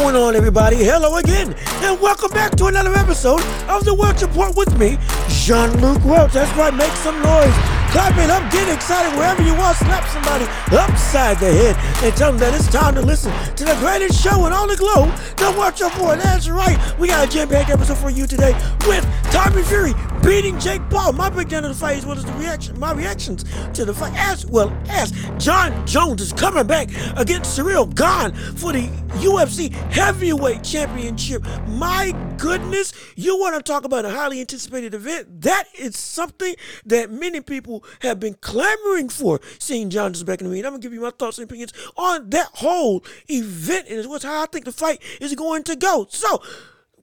going on, everybody? Hello again, and welcome back to another episode of the Welch Report with me, Jean-Luc Welch. That's right, make some noise. Clap it up, get excited wherever you are. Slap somebody upside the head and tell them that it's time to listen to the greatest show in all the globe, the Welch Report. That's right, we got a jam-packed episode for you today with Tommy Fury beating Jake Paul. My breakdown of the fight as well as the reaction, my reactions to the fight, as well as Jon Jones is coming back against Ciryl Gane for the UFC Heavyweight Championship. My goodness, you want to talk about a highly anticipated event? That is something that many people have been clamoring for. Seeing Jon Jones back in the ring, I'm gonna give you my thoughts and opinions on that whole event and what's how I think the fight is going to go. So.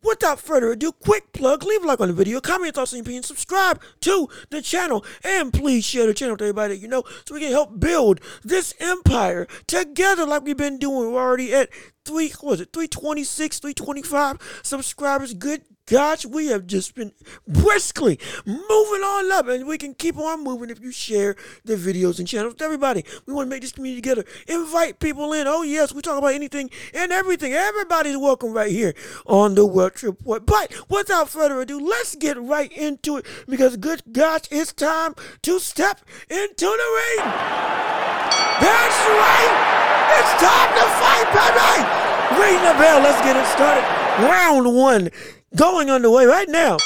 Without further ado, quick plug, leave a like on the video, comment your thoughts and subscribe to the channel, and please share the channel with everybody that you know so we can help build this empire together like we've been doing. We're already at three, what was it, 326, 325 subscribers. Good gosh, we have just been briskly moving on up, and we can keep on moving if you share the videos and channels with everybody. We want to make this community together. Invite people in. Oh, yes, we talk about anything and everything. Everybody's welcome right here on the Welch Report. But without further ado, let's get right into it because, good gosh, it's time to step into the ring. That's right. It's time to fight, baby. Ring the bell. Let's get it started. Round one going underway right now.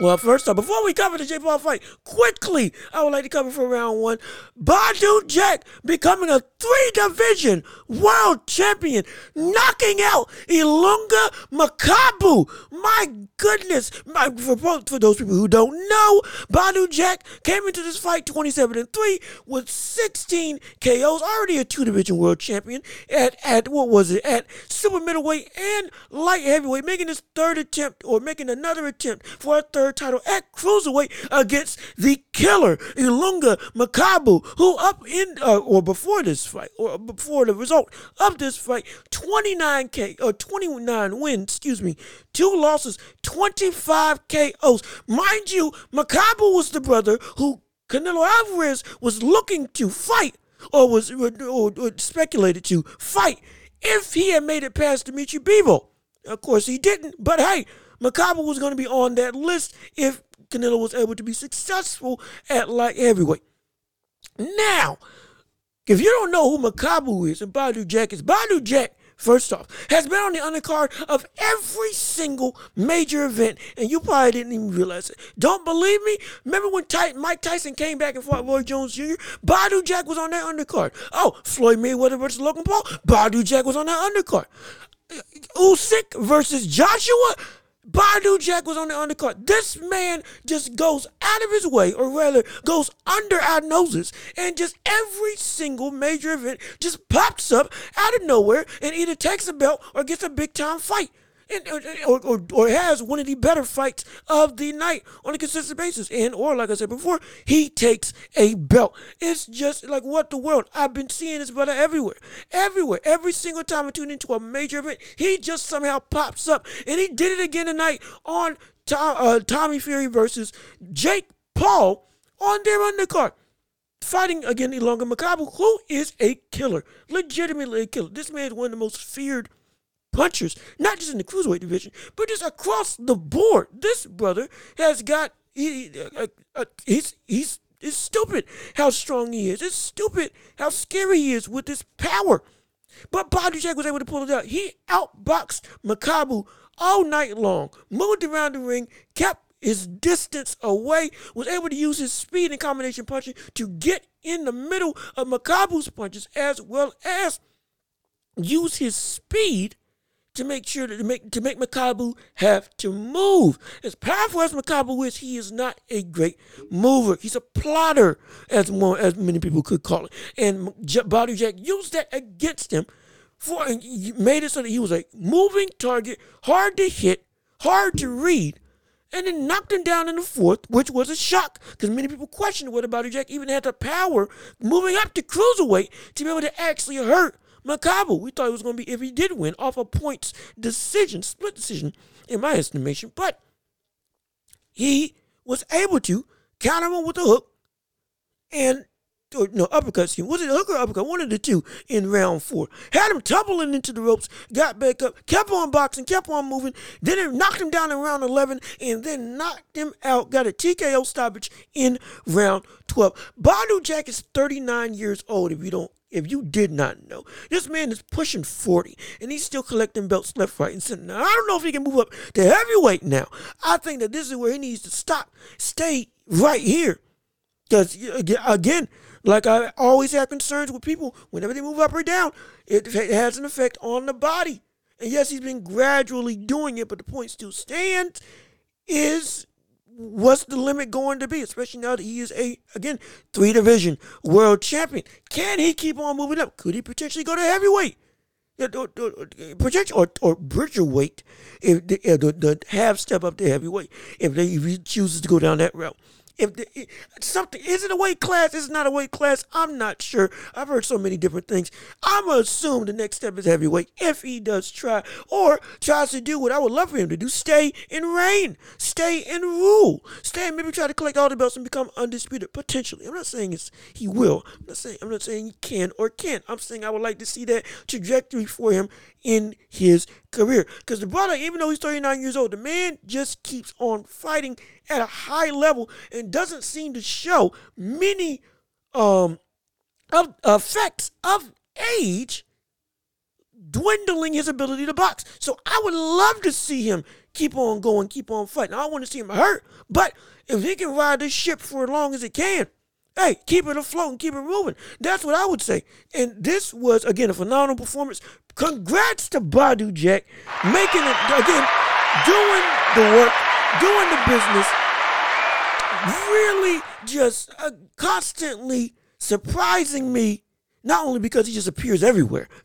Well, first off, before we cover the J Paul fight, quickly, I would like to cover for round one. Badou Jack becoming a three division world champion, knocking out Ilunga Makabu. My goodness. My, for, for those people who don't know, Badou Jack came into this fight 27 and 3 with 16 KOs, already a two division world champion at, at, what was it, at super middleweight and light heavyweight, making his third attempt or making another attempt for a third third title at cruiserweight against the killer Ilunga Makabu, who up in uh, or before this fight or before the result of this fight, 29k or 29 wins, excuse me, two losses, 25 KOs. Mind you, Makabu was the brother who Canelo Alvarez was looking to fight or was or, or, or speculated to fight if he had made it past Dmitry Bivol. Of course, he didn't, but hey, Makabu was going to be on that list if Canelo was able to be successful at light heavyweight. Now, if you don't know who Makabu is and Badou Jack is, Badou Jack, first off, has been on the undercard of every single major event, and you probably didn't even realize it. Don't believe me? Remember when Ty- Mike Tyson came back and fought Roy Jones Jr.? Badou Jack was on that undercard. Oh, Floyd Mayweather versus Logan Paul? Badou Jack was on that undercard. Uh, Usyk versus Joshua? Badou Jack was on the undercard. This man just goes out of his way, or rather, goes under our noses, and just every single major event just pops up out of nowhere and either takes a belt or gets a big time fight or, or, or has one of the better fights of the night on a consistent basis. And, or like I said before, he takes a belt. It's just like what the world. I've been seeing this brother everywhere. Everywhere. Every single time I tune into a major event, he just somehow pops up. And he did it again tonight on Tom, uh, Tommy Fury versus Jake Paul on their undercard fighting again Ilunga Makabu, who is a killer, legitimately a killer. This man is one of the most feared punchers, not just in the cruiserweight division, but just across the board. This brother has got he, uh, uh, he's he's it's stupid how strong he is. It's stupid how scary he is with his power. But Badou Jack was able to pull it out. He outboxed Makabu all night long, moved around the ring, kept his distance away, was able to use his speed and combination punching to get in the middle of Makabu's punches, as well as use his speed to make sure to make to make Makabu have to move. As powerful as Makabu is, he is not a great mover. He's a plotter, as more as many people could call it. And Badou Jack used that against him for made it so that he was a moving target, hard to hit, hard to read. And then knocked him down in the fourth, which was a shock because many people questioned whether Badou Jack even had the power moving up to cruiserweight to be able to actually hurt Makabu. We thought it was going to be if he did win off a points decision, split decision, in my estimation. But he was able to counter him with a hook and or no uppercut, excuse was it hook or uppercut? One of the two in round four. Had him tumbling into the ropes, got back up, kept on boxing, kept on moving. Then it knocked him down in round 11 and then knocked him out. Got a TKO stoppage in round 12. Badou Jack is 39 years old. If you don't if you did not know, this man is pushing 40 and he's still collecting belts left, right, and center. Now, I don't know if he can move up to heavyweight now. I think that this is where he needs to stop, stay right here. Because, again, like I always have concerns with people, whenever they move up or down, it has an effect on the body. And yes, he's been gradually doing it, but the point still stands is what's the limit going to be, especially now that he is a, again, three division world champion? Can he keep on moving up? Could he potentially go to heavyweight? Or, or, or bridger weight if the, the, the half step up to heavyweight if, they, if he chooses to go down that route if the, something is it a weight class, is it not a weight class? I'm not sure. I've heard so many different things. I'm gonna assume the next step is heavyweight if he does try or tries to do what I would love for him to do: stay and reign, stay and rule, stay and maybe try to collect all the belts and become undisputed potentially. I'm not saying it's he will. I'm not saying I'm not saying he can or can't. I'm saying I would like to see that trajectory for him in his career. Because the brother, even though he's 39 years old, the man just keeps on fighting at a high level and doesn't seem to show many um of effects of age dwindling his ability to box. So I would love to see him keep on going, keep on fighting. I want to see him hurt, but if he can ride this ship for as long as it can, hey, keep it afloat and keep it moving. That's what I would say. And this was again a phenomenal performance. Congrats to Badou Jack, making it again, doing the work, doing the business, really just uh, constantly surprising me not only because he just appears everywhere,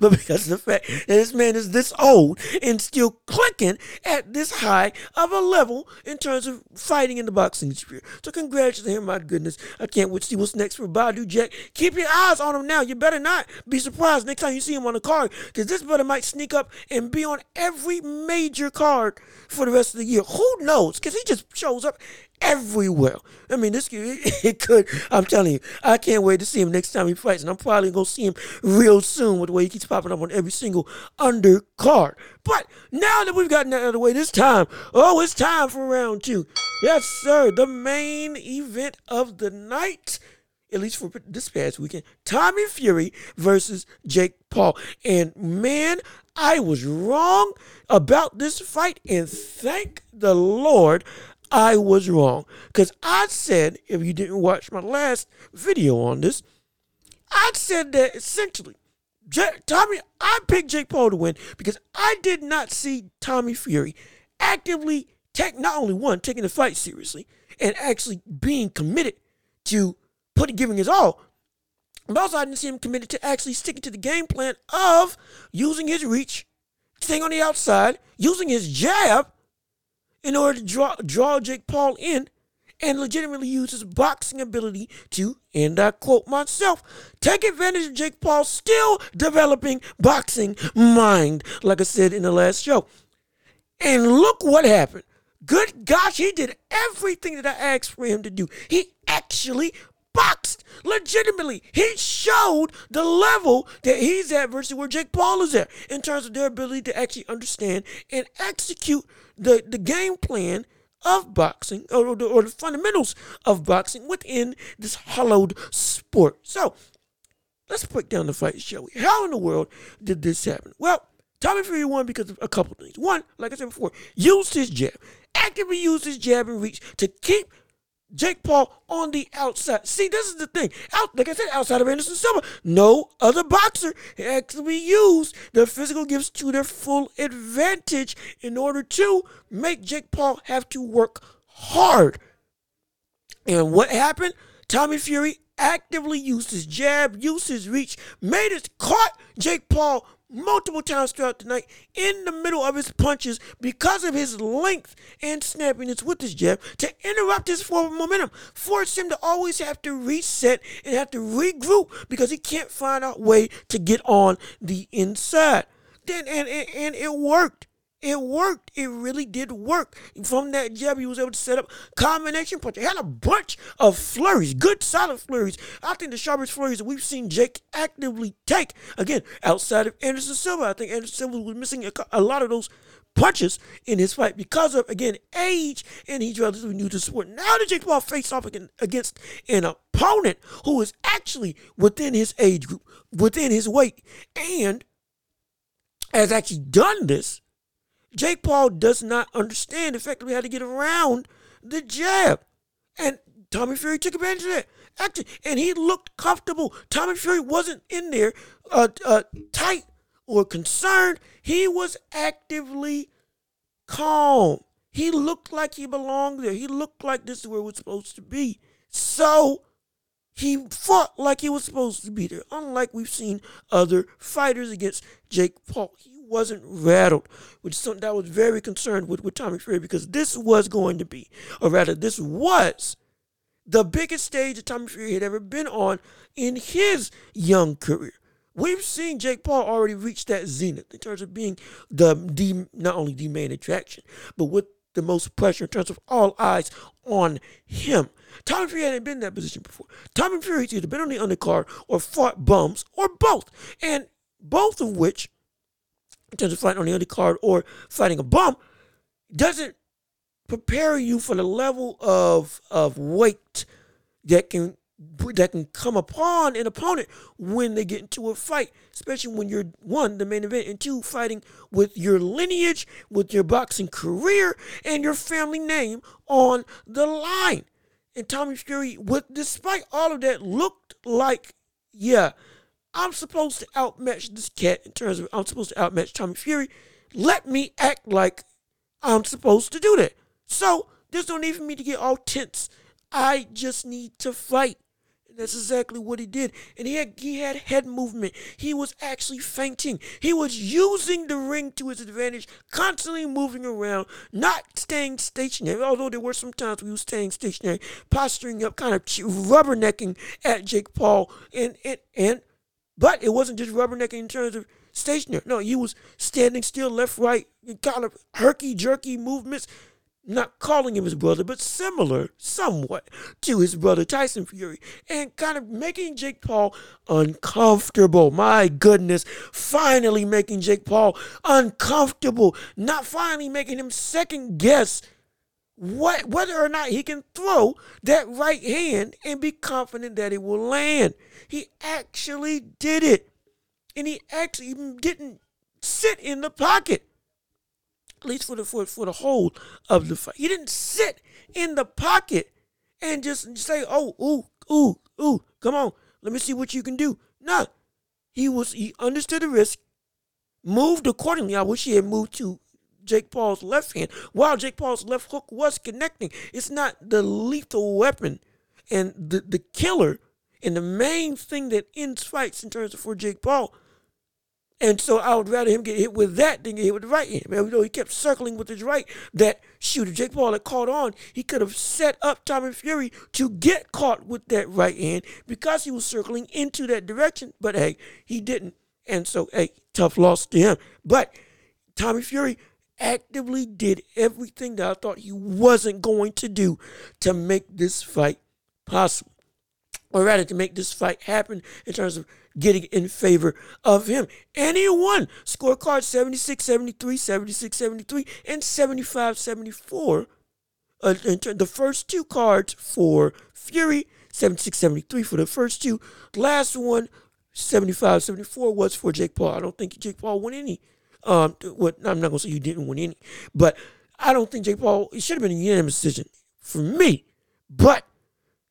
but because of the fact that this man is this old and still clicking at this high of a level in terms of fighting in the boxing sphere. So congratulations him, my goodness. I can't wait to see what's next for Badou Jack. Keep your eyes on him now. You better not be surprised next time you see him on the card, because this brother might sneak up and be on every major card for the rest of the year. Who knows? Because he just shows up everywhere. I mean, this it could. I'm telling you, I can't wait to see him next time he fights, and I'm probably gonna see him real soon with the way he keeps popping up on every single undercard. But now that we've gotten that out of the way, this time, oh, it's time for round two. Yes, sir, the main event of the night. At least for this past weekend, Tommy Fury versus Jake Paul. And man, I was wrong about this fight, and thank the Lord I was wrong. Because I said, if you didn't watch my last video on this, I said that essentially, Tommy, I picked Jake Paul to win because I did not see Tommy Fury actively take not only one taking the fight seriously and actually being committed to putting giving his all, but also I didn't see him committed to actually sticking to the game plan of using his reach, staying on the outside, using his jab in order to draw, draw Jake Paul in and legitimately use his boxing ability to, and I quote myself, take advantage of Jake Paul's still developing boxing mind, like I said in the last show. And look what happened. Good gosh, he did everything that I asked for him to do. He actually boxed legitimately. He showed the level that he's at versus where Jake Paul is at in terms of their ability to actually understand and execute the, the game plan of boxing or, or, or the fundamentals of boxing within this hollowed sport. So let's break down the fight, shall we? How in the world did this happen? Well, Tommy Fury won because of a couple things. One, like I said before, used his jab, actively used his jab and reach to keep Jake Paul on the outside. See, this is the thing. Out, like I said, outside of Anderson Silva, no other boxer actually used their physical gifts to their full advantage in order to make Jake Paul have to work hard. And what happened? Tommy Fury actively used his jab, used his reach, made it, caught Jake Paul multiple times throughout the night in the middle of his punches because of his length and snappiness with his jab to interrupt his forward momentum, force him to always have to reset and have to regroup because he can't find a way to get on the inside. Then and, and, and it worked. It worked. It really did work. From that jab, he was able to set up combination punch. He had a bunch of flurries, good solid flurries. I think the sharpest flurries that we've seen Jake actively take. Again, outside of Anderson Silva, I think Anderson Silva was missing a, a lot of those punches in his fight because of again age and he's relatively new to sport. Now that Jake Paul faced off against an opponent who is actually within his age group, within his weight, and has actually done this Jake Paul does not understand effectively how to get around the jab. And Tommy Fury took advantage of that. Actually, and he looked comfortable. Tommy Fury wasn't in there uh, uh, tight or concerned. He was actively calm. He looked like he belonged there. He looked like this is where we're supposed to be. So he fought like he was supposed to be there, unlike we've seen other fighters against Jake Paul. He wasn't rattled, which is something that I was very concerned with with Tommy Fury because this was going to be, or rather, this was the biggest stage that Tommy Fury had ever been on in his young career. We've seen Jake Paul already reach that zenith in terms of being the, the not only the main attraction, but with the most pressure in terms of all eyes on him. Tommy Fury hadn't been in that position before. Tommy Fury's either been on the undercard or fought bums or both, and both of which in terms of fighting on the undercard or fighting a bum, doesn't prepare you for the level of of weight that can that can come upon an opponent when they get into a fight, especially when you're one, the main event, and two, fighting with your lineage, with your boxing career, and your family name on the line. And Tommy Fury, with despite all of that, looked like, yeah, I'm supposed to outmatch this cat in terms of I'm supposed to outmatch Tommy Fury. Let me act like I'm supposed to do that. So there's no need for me to get all tense. I just need to fight. And that's exactly what he did. And he had he had head movement. He was actually feinting. He was using the ring to his advantage, constantly moving around, not staying stationary. Although there were some times we was staying stationary, posturing up, kind of rubbernecking at Jake Paul, and and and but it wasn't just rubbernecking in terms of stationary. No, he was standing still, left, right, kind of herky jerky movements. Not calling him his brother, but similar somewhat to his brother Tyson Fury, and kind of making Jake Paul uncomfortable. My goodness, finally making Jake Paul uncomfortable. Not finally making him second guess what whether or not he can throw that right hand and be confident that it will land. He actually did it. And he actually didn't sit in the pocket. At least for the for, for the whole of the fight. He didn't sit in the pocket and just say, oh, ooh, ooh, ooh, come on, let me see what you can do. No. He was he understood the risk, moved accordingly. I wish he had moved to Jake Paul's left hand while Jake Paul's left hook was connecting. It's not the lethal weapon and the, the killer and the main thing that ends fights in terms of for Jake Paul. And so I would rather him get hit with that than get hit with the right hand. Man, you know, he kept circling with his right. That shooter, Jake Paul, had caught on. He could have set up Tommy Fury to get caught with that right hand because he was circling into that direction. But hey, he didn't. And so, hey, tough loss to him. But Tommy Fury actively did everything that I thought he wasn't going to do to make this fight possible. Or rather, to make this fight happen in terms of getting in favor of him. And he won. Scorecard 76 73, 76 73, and 75 74. Uh, the first two cards for Fury, 76 73 for the first two. Last one, 75 74, was for Jake Paul. I don't think Jake Paul won any um, what I'm not gonna say you didn't win any, but I don't think Jake Paul. It should have been a unanimous decision for me. But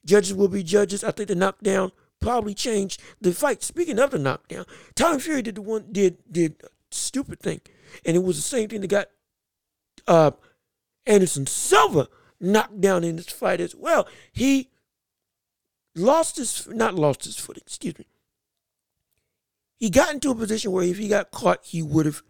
judges will be judges. I think the knockdown probably changed the fight. Speaking of the knockdown, Tommy Fury did the one did did stupid thing, and it was the same thing that got uh, Anderson Silva knocked down in this fight as well. He lost his not lost his footing. Excuse me. He got into a position where if he got caught, he would have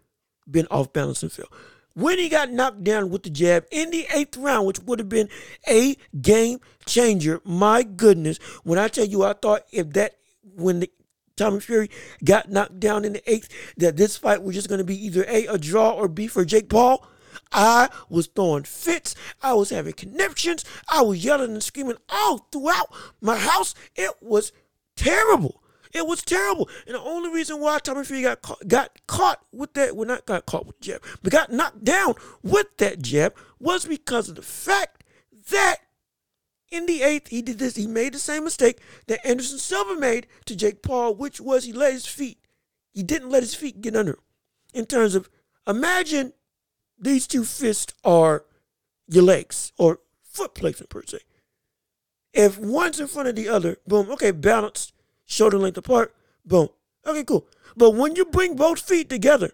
been off balance and fell. When he got knocked down with the jab in the eighth round, which would have been a game changer, my goodness, when I tell you, I thought if that, when the Tommy Fury got knocked down in the eighth, that this fight was just going to be either A, a draw or B for Jake Paul. I was throwing fits. I was having conniptions. I was yelling and screaming all throughout my house. It was terrible. It was terrible. And the only reason why Tommy Fury got caught, got caught with that, well, not got caught with jab, but got knocked down with that jab was because of the fact that in the eighth, he did this. He made the same mistake that Anderson Silva made to Jake Paul, which was he let his feet, he didn't let his feet get under him. In terms of, imagine these two fists are your legs or foot placement per se. If one's in front of the other, boom, okay, balanced, shoulder length apart, boom. Okay, cool. But when you bring both feet together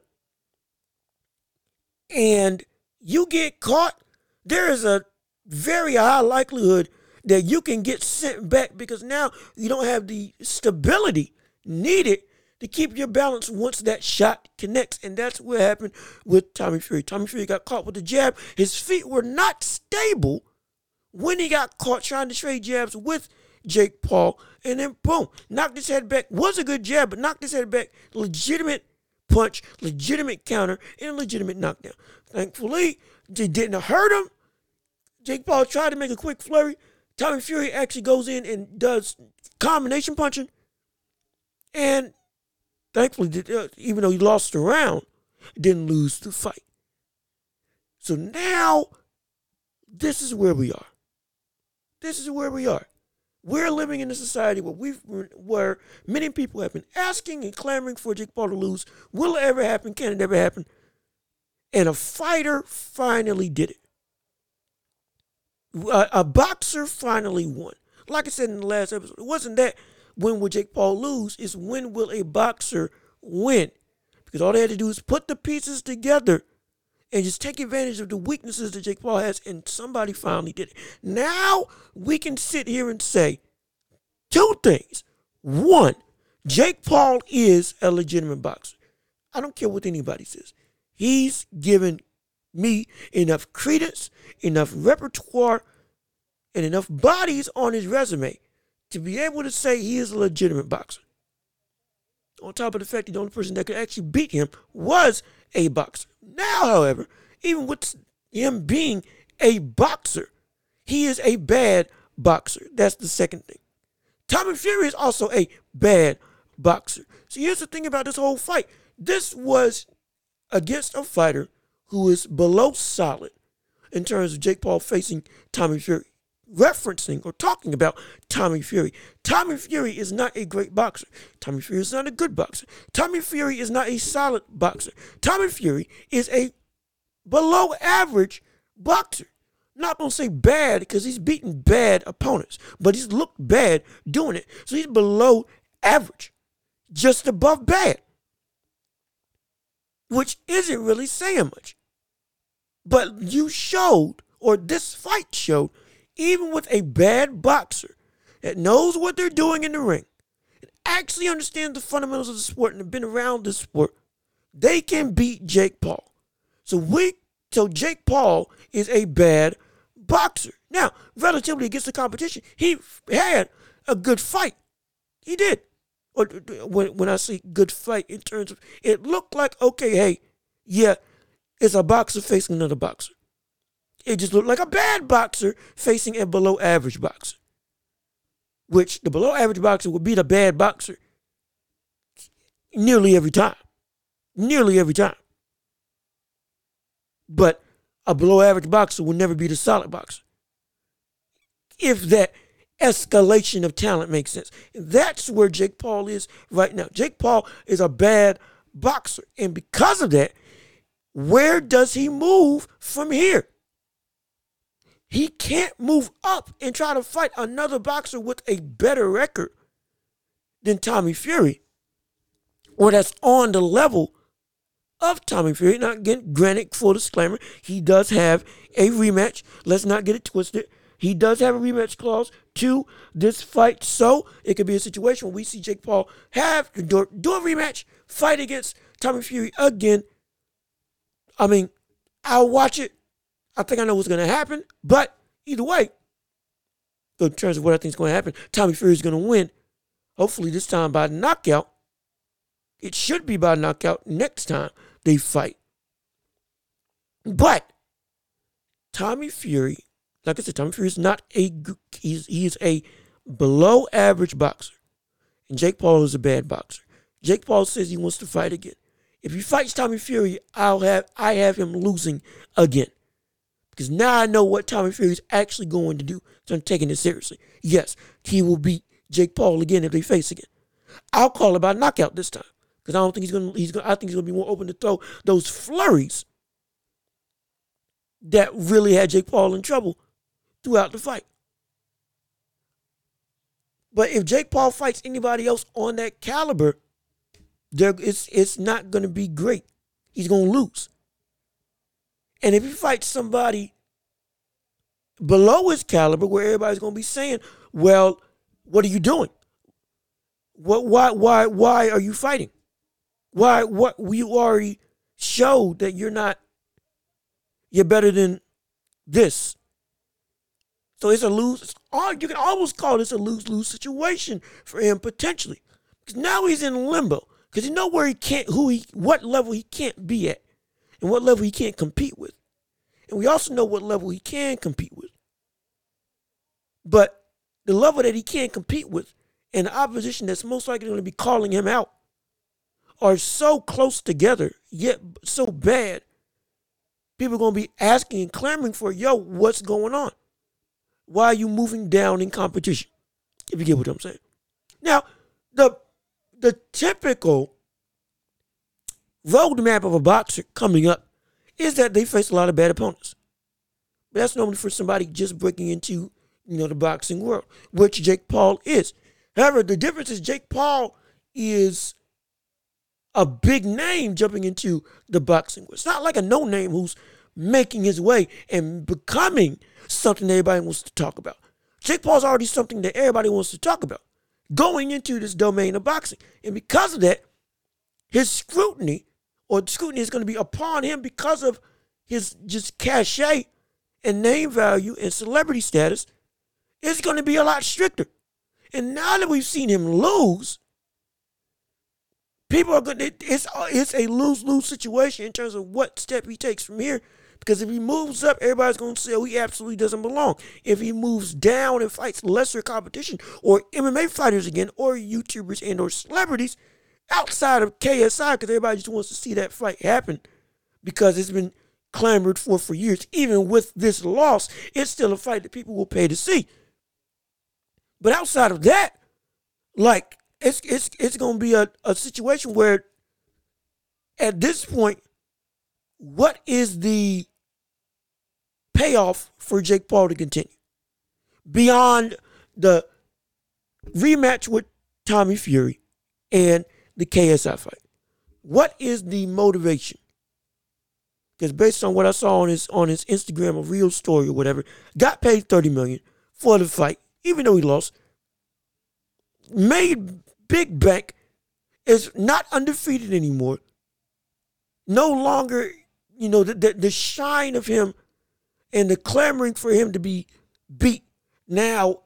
and you get caught, there is a very high likelihood that you can get sent back because now you don't have the stability needed to keep your balance once that shot connects. And that's what happened with Tommy Fury. Tommy Fury got caught with the jab. His feet were not stable when he got caught trying to trade jabs with Jake Paul. And then boom, knocked his head back. Was a good jab, but knocked his head back. Legitimate punch, legitimate counter, and legitimate knockdown. Thankfully, it didn't hurt him. Jake Paul tried to make a quick flurry, Tommy Fury actually goes in and does combination punching. And thankfully, uh, even though he lost the round, didn't lose the fight. So now, this is where we are. This is where we are. We're living in a society where we've where many people have been asking and clamoring for Jake Paul to lose. Will it ever happen? Can it ever happen? And a fighter finally did it a, a boxer finally won. Like I said in the last episode, it wasn't that when will Jake Paul lose, it's when will a boxer win. Because all they had to do is put the pieces together and just take advantage of the weaknesses that Jake Paul has, and somebody finally did it. Now we can sit here and say two things. One, Jake Paul is a legitimate boxer. I don't care what anybody says. He's given me enough credence, enough repertoire, and enough bodies on his resume to be able to say he is a legitimate boxer. On top of the fact that the only person that could actually beat him was a boxer. Now, however, even with him being a boxer, he is a bad boxer. That's the second thing. Tommy Fury is also a bad boxer. So here's the thing about this whole fight. This was against a fighter who is below solid in terms of Jake Paul facing Tommy Fury, referencing or talking about Tommy Fury. Tommy Fury is not a great boxer. Tommy Fury is not a good boxer. Tommy Fury is not a solid boxer. Tommy Fury is a below average boxer. Not gonna say bad because he's beaten bad opponents, but he's looked bad doing it. So he's below average, just above bad, which isn't really saying much. But you showed, or this fight showed, even with a bad boxer that knows what they're doing in the ring and actually understands the fundamentals of the sport and have been around the sport, they can beat Jake Paul. So we so Jake Paul is a bad boxer. Now, relatively against the competition, he had a good fight. He did. When when I say good fight in terms of it looked like okay, hey, yeah, it's a boxer facing another boxer. It just looked like a bad boxer facing a below average boxer. Which the below average boxer would beat a bad boxer nearly every time. Nearly every time. But a below average boxer will never beat a solid boxer. If that escalation of talent makes sense. That's where Jake Paul is right now. Jake Paul is a bad boxer. And because of that, where does he move from here? He can't move up and try to fight another boxer with a better record than Tommy Fury, or that's on the level of Tommy Fury. Now, again, granted, full disclaimer, he does have a rematch. Let's not get it twisted. He does have a rematch clause to this fight, so it could be a situation where we see Jake Paul have do, do a rematch, fight against Tommy Fury again, I mean, I'll watch it. I think I know what's going to happen. But either way, in terms of what I think is going to happen, Tommy Fury is going to win Hopefully, this time by knockout. It should be by knockout next time they fight. But Tommy Fury, like I said, Tommy Fury is not a he's he is a below average boxer, and Jake Paul is a bad boxer. Jake Paul says he wants to fight again. If he fights Tommy Fury, I'll have I have him losing again. Because now I know what Tommy Fury is actually going to do. So I'm taking it seriously. Yes, he will beat Jake Paul again if they face again. I'll call it by knockout this time. Because I don't think he's gonna he's gonna I think he's gonna be more open to throw those flurries that really had Jake Paul in trouble throughout the fight. But if Jake Paul fights anybody else on that caliber, there it's it's not gonna be great. He's gonna lose. And if he fights somebody below his caliber, where everybody's gonna be saying, "Well, what are you doing? What? Why? Why? Why are you fighting? Why? What? You already showed that you're not. You're better than this. So it's a lose. you can almost call this a lose lose situation for him potentially, because now he's in limbo because you know where he can't, who he, what level he can't be at, and what level he can't compete with, and we also know what level he can compete with. But the level that he can't compete with, and the opposition that's most likely going to be calling him out, are so close together yet so bad. People are going to be asking and clamoring for, yo, what's going on? why are you moving down in competition? If you get what I'm saying. Now, the the typical roadmap of a boxer coming up is that they face a lot of bad opponents. But that's normally for somebody just breaking into, you know, the boxing world, which Jake Paul is. However, the difference is Jake Paul is a big name jumping into the boxing world. It's not like a no name who's making his way and becoming something that everybody wants to talk about. Jake Paul's already something that everybody wants to talk about going into this domain of boxing. And because of that, his scrutiny or scrutiny is going to be upon him because of his just cachet and name value and celebrity status is going to be a lot stricter. And now that we've seen him lose, people are going to, it's, uh, it's a lose lose situation in terms of what step he takes from here because if he moves up, everybody's going to say, oh, he absolutely doesn't belong. If he moves down and fights lesser competition or MMA fighters again or YouTubers and or celebrities outside of KSI, because everybody just wants to see that fight happen because it's been clamored for for years. Even with this loss, it's still a fight that people will pay to see. But outside of that, like it's it's it's gonna be a, a situation where at this point, what is the payoff for Jake Paul to continue beyond the rematch with Tommy Fury and the KSI fight. What is the motivation? Because based on what I saw on his on his Instagram, a real story or whatever, got paid 30 million for the fight, even though he lost. Made big bank, is not undefeated anymore. No longer, you know, the, the, the shine of him and the clamoring for him to be beat now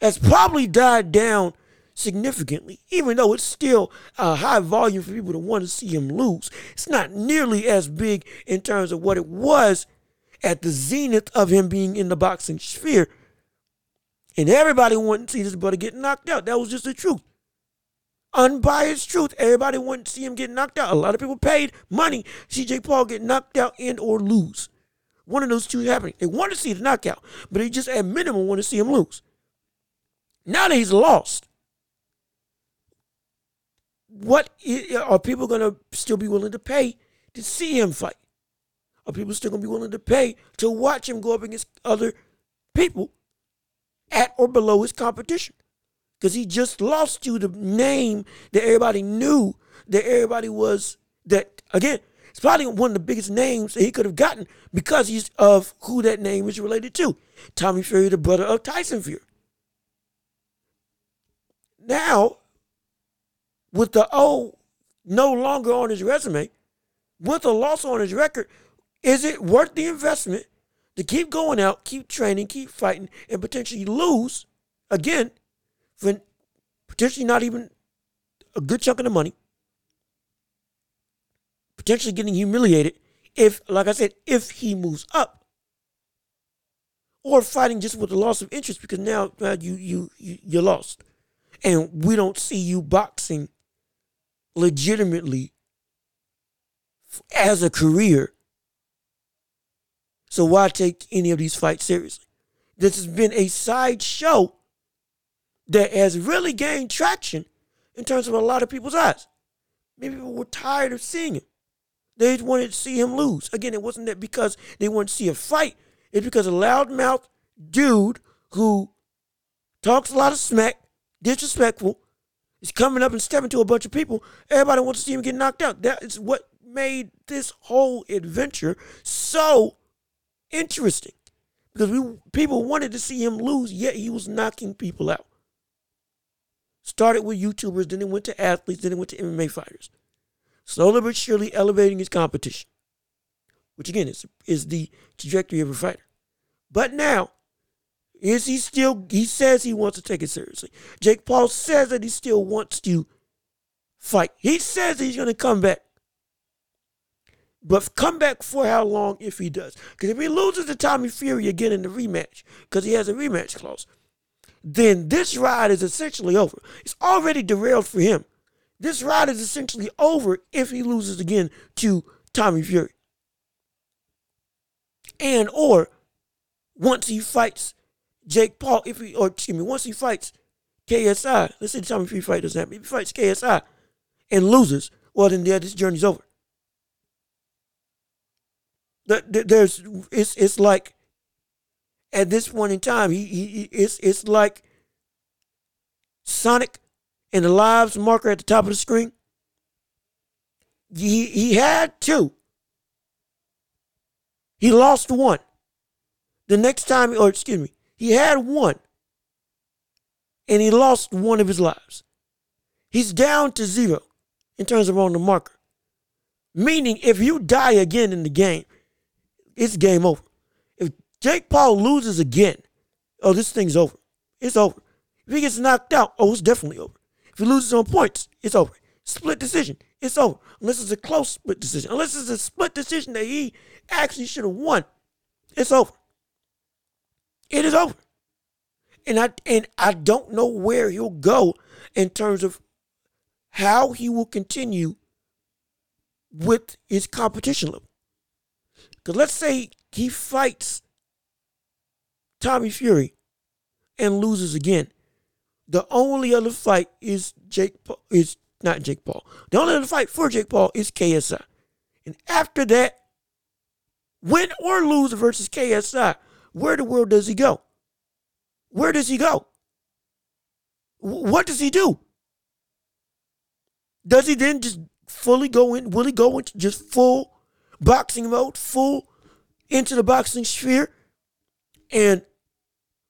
has probably died down significantly, even though it's still a high volume for people to want to see him lose. It's not nearly as big in terms of what it was at the zenith of him being in the boxing sphere. And everybody wanted to see this brother get knocked out. That was just the truth. Unbiased truth. Everybody wanted to see him get knocked out. A lot of people paid money Jake Paul get knocked out and or lose. One of those two happening. They want to see the knockout, but they just at minimum want to see him lose. Now that he's lost, what are people going to still be willing to pay to see him fight? Are people still going to be willing to pay to watch him go up against other people at or below his competition? Because he just lost you the name that everybody knew, that everybody was, that, again, it's probably one of the biggest names that he could have gotten because he's of who that name is related to. Tommy Fury, the brother of Tyson Fury. Now, with the O no longer on his resume, with a loss on his record, is it worth the investment to keep going out, keep training, keep fighting, and potentially lose again for potentially not even a good chunk of the money, potentially getting humiliated if, like I said, if he moves up, or fighting just with the loss of interest because now you you you you lost, and we don't see you boxing legitimately as a career. So why take any of these fights seriously? This has been a side show that has really gained traction in terms of a lot of people's eyes. Maybe people were tired of seeing him. They just wanted to see him lose. Again, it wasn't that because they wanted to see a fight. It's because a loudmouth dude who talks a lot of smack, disrespectful, is coming up and stepping to a bunch of people. Everybody wants to see him get knocked out. That is what made this whole adventure so interesting. Because we people wanted to see him lose, yet he was knocking people out. Started with YouTubers, then it went to athletes, then it went to MMA fighters. Slowly but surely elevating his competition. Which again is is the trajectory of a fighter. But now, is he still he says he wants to take it seriously. Jake Paul says that he still wants to fight. He says he's gonna come back. But come back for how long if he does? Because if he loses to Tommy Fury again in the rematch, because he has a rematch clause, then this ride is essentially over. It's already derailed for him. This ride is essentially over if he loses again to Tommy Fury. And or once he fights Jake Paul, if he or excuse me, once he fights KSI, let's say Tommy Fury fight doesn't happen. If he fights KSI and loses, well then yeah, this journey's over there's it's it's like at this point in time he, he it's it's like Sonic and the lives marker at the top of the screen. He he had two. He lost one. The next time, or excuse me, he had one. And he lost one of his lives. He's down to zero in terms of on the marker. Meaning, if you die again in the game, it's game over. If Jake Paul loses again, oh, this thing's over. It's over. If he gets knocked out, oh, it's definitely over. If he loses on points, it's over. Split decision, it's over. Unless it's a close split decision. Unless it's a split decision that he actually should have won, it's over. It is over. And I and I don't know where he'll go in terms of how he will continue with his competition level. Because let's say he fights Tommy Fury and loses again. The only other fight is Jake Paul, is not Jake Paul. The only other fight for Jake Paul is KSI. And after that, win or lose versus KSI, where the world does he go? Where does he go? What does he do? Does he then just fully go in? Will he go into just full boxing mode, full into the boxing sphere, and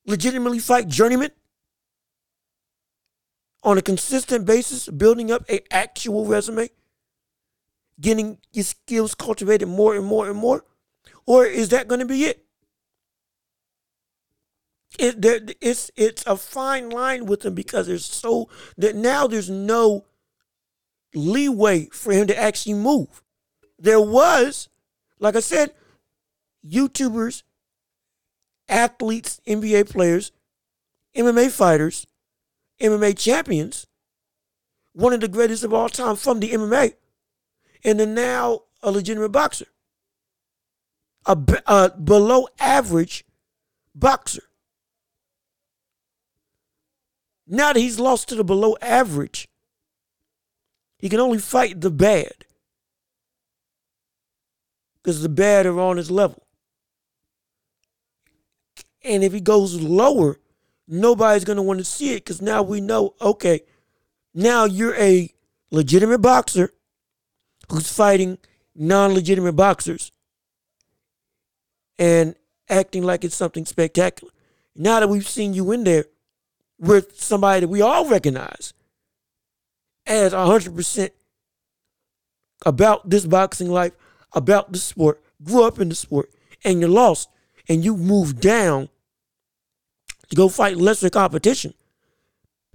legitimately fight journeyman on a consistent basis, building up a actual resume, getting your skills cultivated more and more and more, or is that going to be it? It there, it's it's a fine line with him because there's so that now there's no leeway for him to actually move. There was, like I said, YouTubers, athletes, NBA players, MMA fighters, MMA champions, one of the greatest of all time from the MMA, and then now a legitimate boxer, a, a below average boxer. Now that he's lost to the below average, he can only fight the bad because the bad are on his level. And if he goes lower, nobody's going to want to see it because now we know, okay, now you're a legitimate boxer who's fighting non legitimate boxers and acting like it's something spectacular. Now that we've seen you in there with somebody that we all recognize as 100% about this boxing life, about the sport, grew up in the sport, and you're lost, and you move down to go fight lesser competition.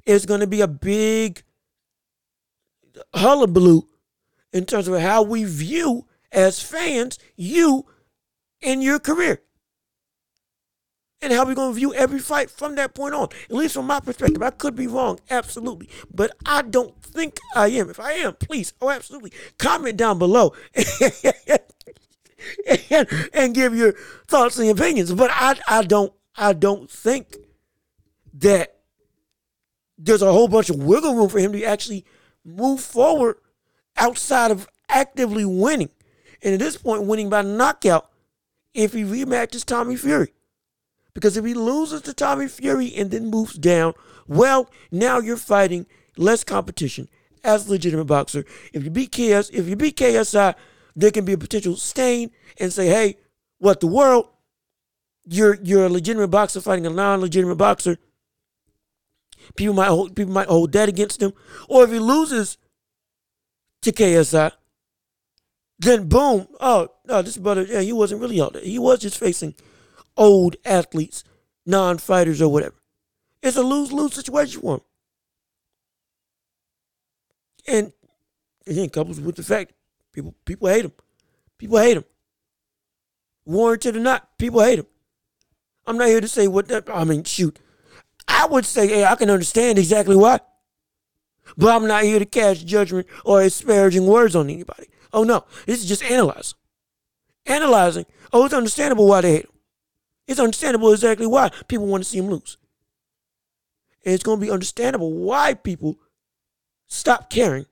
is going to be a big hullabaloo in terms of how we view as fans you in your career. And how we're going to view every fight from that point on. At least from my perspective. I could be wrong, absolutely. But I don't think I am. If I am, please, oh, absolutely. Comment down below and, and give your thoughts and opinions. But I, I don't I don't think that there's a whole bunch of wiggle room for him to actually move forward outside of actively winning. And at this point, winning by knockout if he rematches Tommy Fury. Because if he loses to Tommy Fury and then moves down, well, now you're fighting less competition as a legitimate boxer. If you beat KS, if you beat KSI, there can be a potential stain and say, hey, what the world? You're you're a legitimate boxer fighting a non-legitimate boxer. People might hold people might hold that against him. Or if he loses to KSI, then boom, oh no, this brother, yeah, he wasn't really all that. He was just facing old athletes, non fighters, or whatever. It's a lose lose situation for him. And again, couples with the fact people people hate him. People hate him. Warranted or not, people hate him. I'm not here to say what that I mean, shoot. I would say, hey, I can understand exactly why. But I'm not here to cast judgment or disparaging words on anybody. Oh no, this is just analyzing. Analyzing. Oh, it's understandable why they hate him. It's understandable exactly why people want to see him lose. And it's going to be understandable why people stop caring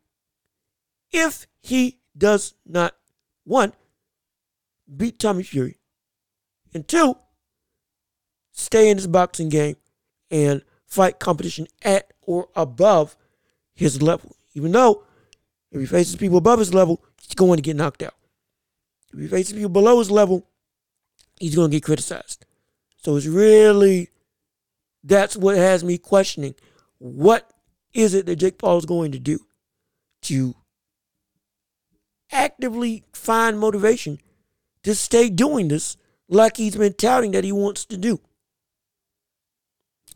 if he does not, one, beat Tommy Fury, and two, stay in his boxing game and fight competition at or above his level. Even though if he faces people above his level, he's going to get knocked out. If he faces people below his level, he's going to get criticized. So it's really that's what has me questioning what is it that Jake Paul is going to do to actively find motivation to stay doing this like he's been touting that he wants to do.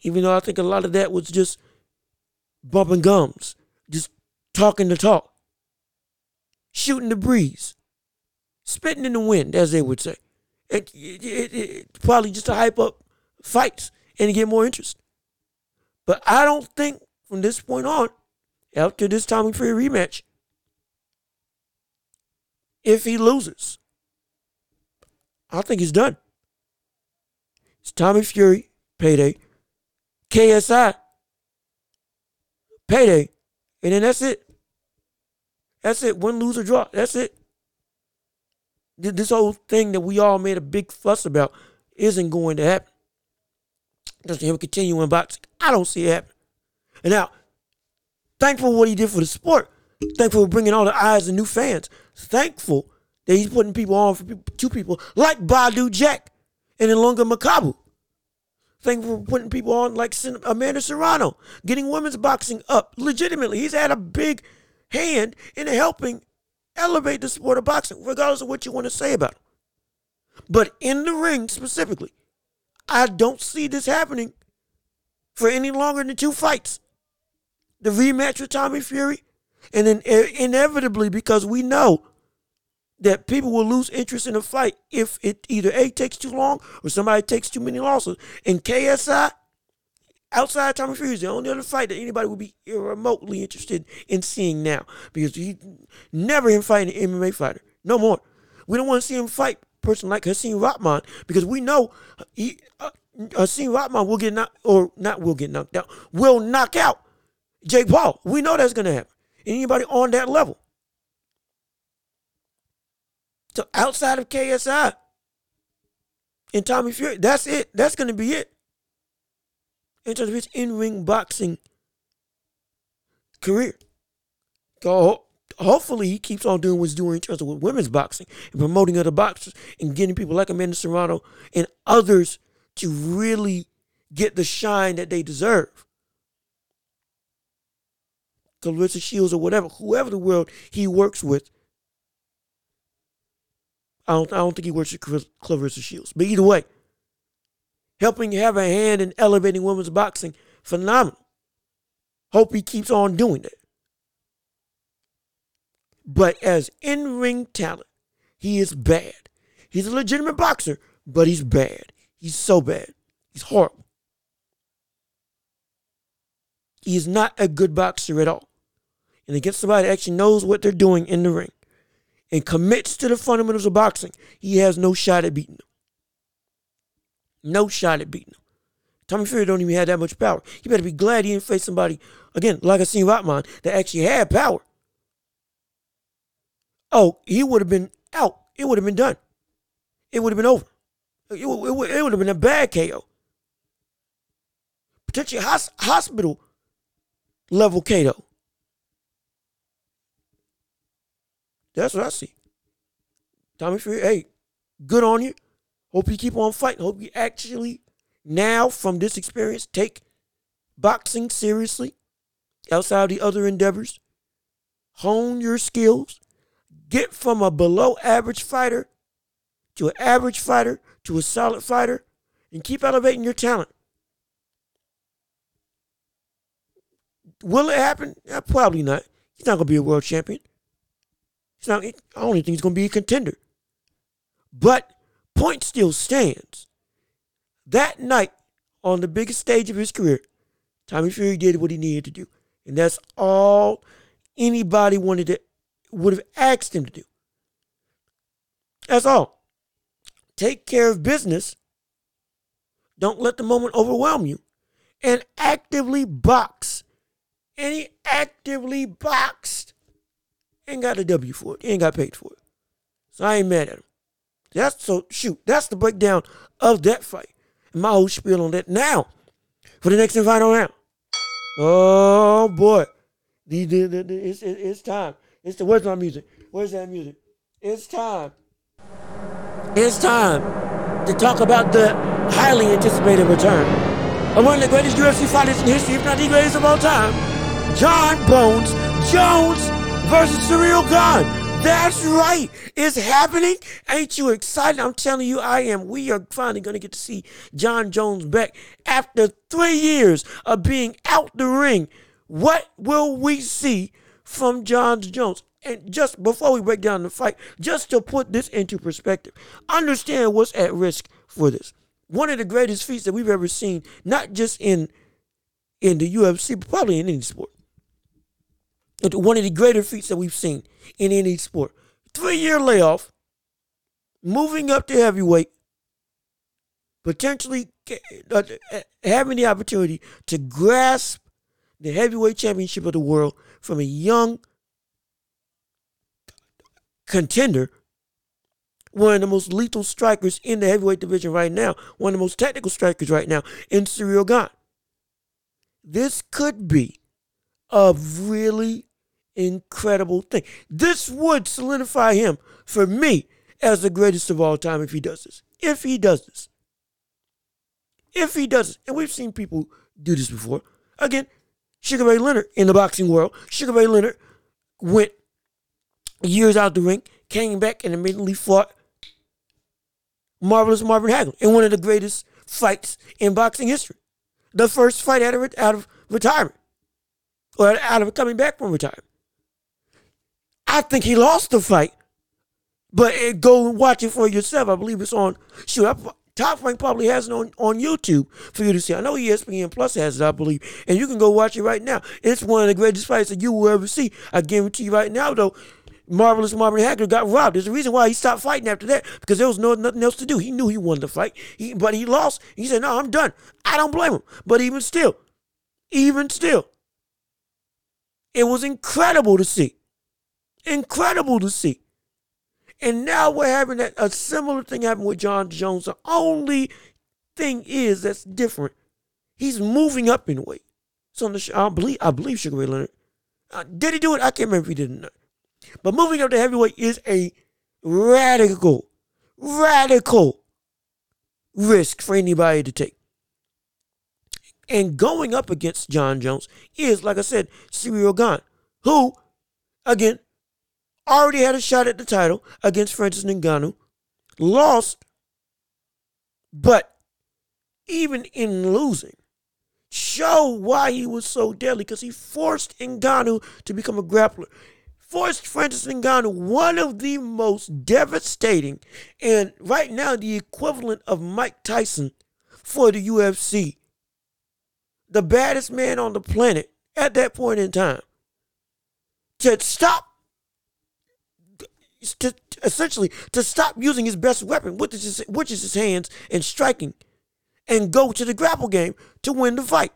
Even though I think a lot of that was just bumping gums, just talking the talk, shooting the breeze, spitting in the wind, as they would say. It, it, it, it, probably just to hype up fights and to get more interest. But I don't think from this point on, after this Tommy Fury rematch, if he loses, I think he's done. It's Tommy Fury, payday, KSI, payday, and then that's it. That's it. Win, lose, or draw. That's it this whole thing that we all made a big fuss about isn't going to happen. Does him continue in boxing? I don't see it happen. And now, thankful for what he did for the sport. Thankful for bringing all the eyes and new fans. Thankful that he's putting people on for people, two people like Badou Jack and Ilunga Makabu. Thankful for putting people on like Amanda Serrano, getting women's boxing up legitimately. He's had a big hand in helping elevate the sport of boxing, regardless of what you want to say about him. But in the ring specifically, I don't see this happening for any longer than two fights. The rematch with Tommy Fury, and then inevitably, because we know that people will lose interest in a fight if it either A takes too long or somebody takes too many losses. In KSI, outside Tommy Fury is the only other fight that anybody would be remotely interested in seeing now because he never him fighting an MMA fighter. No more. We don't want to see him fight person like Hasim Rahman because we know he uh, Hasim Rahman will get knocked or not will get knocked out. Will knock out Jake Paul. We know that's going to happen. Anybody on that level. So outside of KSI and Tommy Fury, that's it. That's going to be it of his in ring boxing career. So hopefully he keeps on doing what he's doing in terms of with women's boxing and promoting other boxers and getting people like Amanda Serrano and others to really get the shine that they deserve. Claressa Shields or whatever, whoever the world he works with. I don't, I don't think he works with Claressa Shields. But either way, helping have a hand in elevating women's boxing, phenomenal. Hope he keeps on doing that. But as in ring talent, he is bad. He's a legitimate boxer, but he's bad. He's so bad. He's horrible. He is not a good boxer at all. And against somebody that actually knows what they're doing in the ring and commits to the fundamentals of boxing, he has no shot at beating them. No shot at beating him. Tommy Fury don't even have that much power. He better be glad he didn't face somebody, again, like Hasim Rahman, that actually had power. Oh, he would have been out. It would have been done. It would have been over. It, would have been a bad KO. Potentially hospital level KO. That's what I see. Tommy Fury, hey, good on you. Hope you keep on fighting. Hope you actually now from this experience take boxing seriously outside of the other endeavors. Hone your skills. Get from a below average fighter to an average fighter to a solid fighter and keep elevating your talent. Will it happen? Yeah, probably not. He's not going to be a world champion. He's not, I only think he's going to be a contender. But point still stands. That night, on the biggest stage of his career, Tommy Fury did what he needed to do. And that's all anybody wanted to would have asked him to do. That's all. Take care of business. Don't let the moment overwhelm you. And actively box. And he actively boxed. Ain't got a W for it. He ain't got paid for it. So I ain't mad at him. That's so shoot. That's the breakdown of that fight. And my whole spiel on that. Now, for the next and final round. Oh boy, the, the, the, the it's, it's time. It's the where's my music? Where's that music? It's time. It's time to talk about the highly anticipated return of one of the greatest UFC fighters in history, if not the greatest of all time, Jon Bones Jones versus Ciryl Gane. That's right. It's happening. Ain't you excited? I'm telling you, I am. We are finally going to get to see Jon Jones back after three years of being out the ring. What will we see from Jon Jones? And just before we break down the fight, just to put this into perspective, understand what's at risk for this. One of the greatest feats that we've ever seen, not just in in the UFC, but probably in any sport one of the greater feats that we've seen in any sport. Three year layoff, moving up to heavyweight, potentially uh, having the opportunity to grasp the heavyweight championship of the world from a young contender, one of the most lethal strikers in the heavyweight division right now, one of the most technical strikers right now in Ciryl Gane. This could be a really incredible thing. This would solidify him for me as the greatest of all time if he does this. If he does this. If he does this. And we've seen people do this before. Again, Sugar Ray Leonard in the boxing world. Sugar Ray Leonard went years out the ring, came back and immediately fought Marvelous Marvin Hagler in one of the greatest fights in boxing history. The first fight out of, out of retirement or out of coming back from retirement. I think he lost the fight. But it, go watch it for yourself. I believe it's on. Shoot, I, Top Rank probably has it on, on YouTube for you to see. I know ESPN Plus has it, I believe. And you can go watch it right now. It's one of the greatest fights that you will ever see. I guarantee you right now, though, Marvelous Marvin Hagler got robbed. There's a reason why he stopped fighting after that because there was no nothing else to do. He knew he won the fight, he, but he lost. He said, "No, I'm done." I don't blame him. But even still, even still, it was incredible to see Incredible to see. And now we're having that, a similar thing happen with Jon Jones. The only thing is that's different. He's moving up in weight. So the I believe I believe Sugar Ray Leonard. Uh, did he do it? I can't remember if he did or not. But moving up to heavyweight is a radical, radical risk for anybody to take. And going up against Jon Jones is, like I said, Ciryl Gane, who, again, already had a shot at the title against Francis Ngannou, lost, but even in losing, show why he was so deadly because he forced Ngannou to become a grappler. Forced Francis Ngannou, one of the most devastating and right now the equivalent of Mike Tyson for the UFC. The baddest man on the planet at that point in time. To stop to essentially to stop using his best weapon, which is his, which is his hands and striking, and go to the grapple game to win the fight.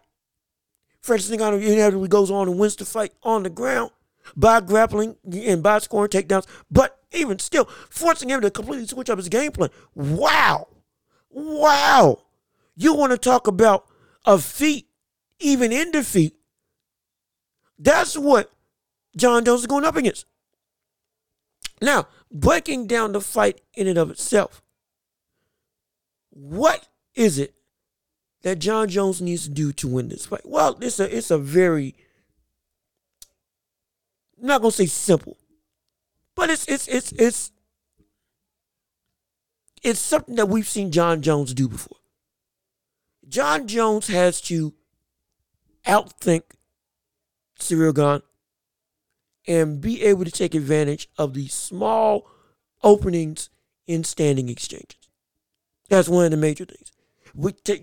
Francis Ngannou inevitably goes on and wins the fight on the ground by grappling and by scoring takedowns, but even still forcing him to completely switch up his game plan. Wow. Wow. You want to talk about a feat, even in defeat. That's what Jon Jones is going up against. Now, breaking down the fight in and of itself, what is it that Jon Jones needs to do to win this fight? Well, it's a it's a very I'm not gonna say simple, but it's it's it's it's it's something that we've seen Jon Jones do before. Jon Jones has to outthink Ciryl Gane and be able to take advantage of the small openings in standing exchanges. That's one of the major things.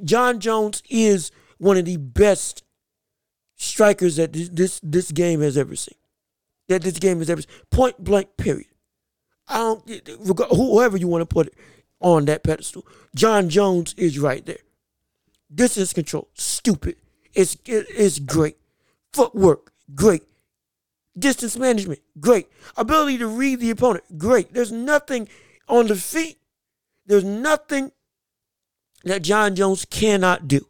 Jon Jones is one of the best strikers that this this game has ever seen. That this game has ever seen. Point blank, period. I don't whoever you want to put on that pedestal. Jon Jones is right there. Distance control, stupid. It's it's great. Footwork, great. Distance management, great. Ability to read the opponent, great. There's nothing on the feet. There's nothing that Jon Jones cannot do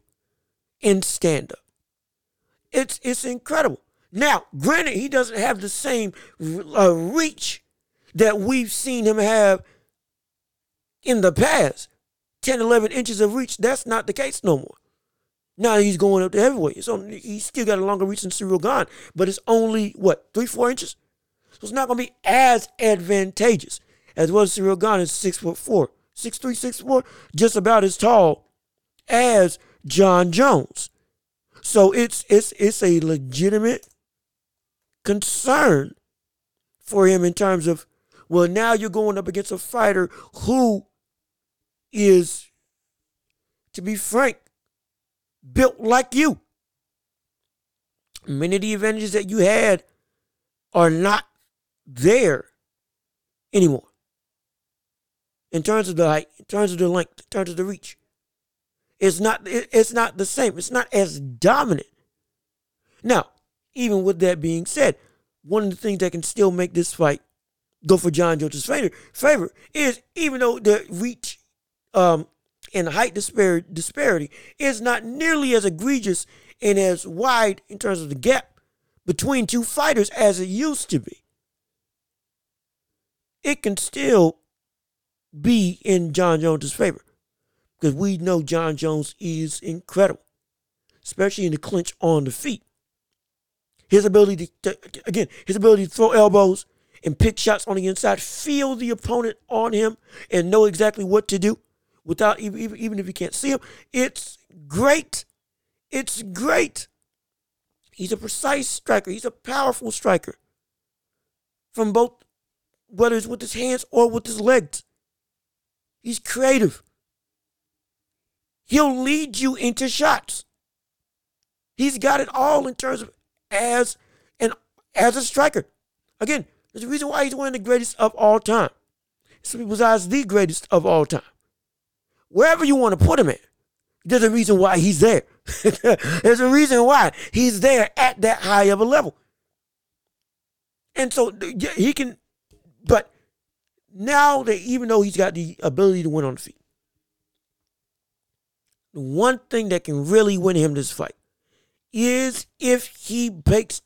in stand up. It's it's incredible. Now, granted, he doesn't have the same uh, reach that we've seen him have in the past. 10, 11 inches of reach, that's not the case no more. Now he's going up to heavyweight. So he's still got a longer reach than Ciryl Gane, but it's only, what, three, four inches? So it's not going to be as advantageous as what Ciryl Gane is six foot four, six three, six four, just about as tall as Jon Jones. So it's it's it's a legitimate concern for him in terms of well now you're going up against a fighter who is to be frank built like you. Many of the advantages that you had are not there anymore. In terms of the height, in terms of the length, in terms of the reach. It's not it's not the same. It's not as dominant. Now, even with that being said, one of the things that can still make this fight go for Jon Jones' favor, favor is even though the reach um, and height disparity, disparity is not nearly as egregious and as wide in terms of the gap between two fighters as it used to be. It can still be in Jon Jones' favor because we know Jon Jones is incredible, especially in the clinch on the feet. His ability to, again, his ability to throw elbows and pick shots on the inside, feel the opponent on him, and know exactly what to do without even, even, if you can't see him. It's great. It's great. He's a precise striker. He's a powerful striker. From both, whether it's with his hands or with his legs. He's creative. He'll lead you into shots. He's got it all in terms of as and as a striker. Again, there's a reason why he's one of the greatest of all time. Some people's eyes, the greatest of all time wherever you want to put him at, there's a reason why he's there. there's a reason why he's there at that high of a level. And so he can, but now that even though he's got the ability to win on the feet, the one thing that can really win him this fight is if he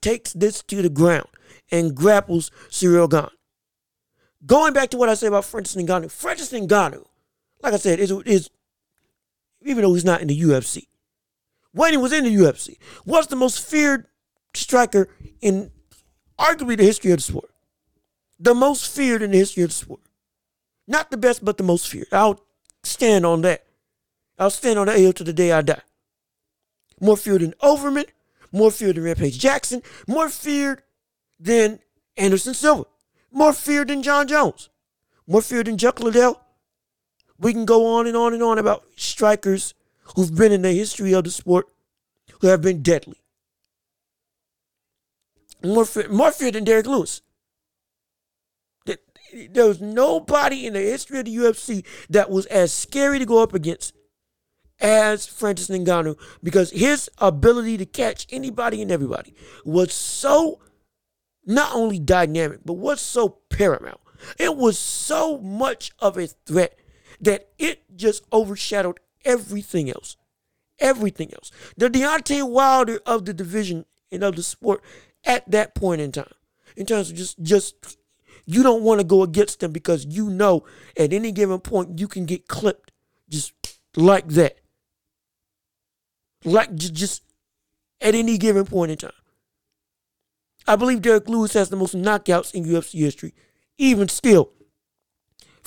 takes, this to the ground and grapples Ciryl Gane. Going back to what I said about Francis Ngannou, Francis Ngannou like I said, is is even though he's not in the UFC. When he was in the UFC, was the most feared striker in arguably the history of the sport. The most feared in the history of the sport. Not the best, but the most feared. I'll stand on that. I'll stand on that hill to the day I die. more feared than Overeem, more feared than Rampage Jackson, more feared than Anderson Silva, more feared than Jon Jones, more feared than Chuck Liddell. We can go on and on and on about strikers who've been in the history of the sport who have been deadly. More fear, more fear than Derrick Lewis. There was nobody in the history of the UFC that was as scary to go up against as Francis Ngannou because his ability to catch anybody and everybody was so not only dynamic, but was so paramount. It was so much of a threat that it just overshadowed everything else. Everything else. The Deontay Wilder of the division and of the sport at that point in time. In terms of just just you don't want to go against them because you know at any given point you can get clipped just like that. Like just, at any given point in time. I believe Derrick Lewis has the most knockouts in UFC history. Even still,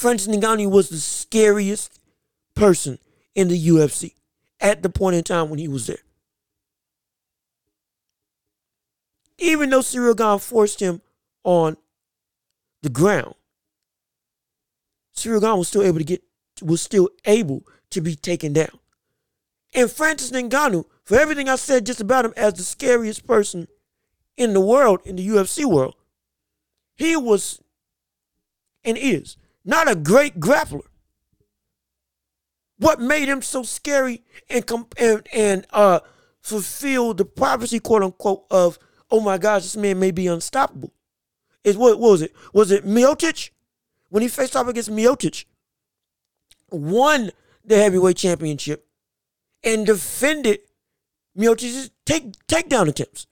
Francis Ngannou was the scariest person in the UFC at the point in time when he was there. Even though Ciryl Gane forced him on the ground, Ciryl Gane was still able to get was still able to be taken down. And Francis Ngannou, for everything I said just about him as the scariest person in the world, in the UFC world, he was and is not a great grappler. What made him so scary and and, and uh, fulfill the prophecy, quote unquote, of oh my gosh, this man may be unstoppable. Is what, what was it? Was it Miocic? When he faced off against Miocic, won the heavyweight championship and defended Miocic's take takedown attempts.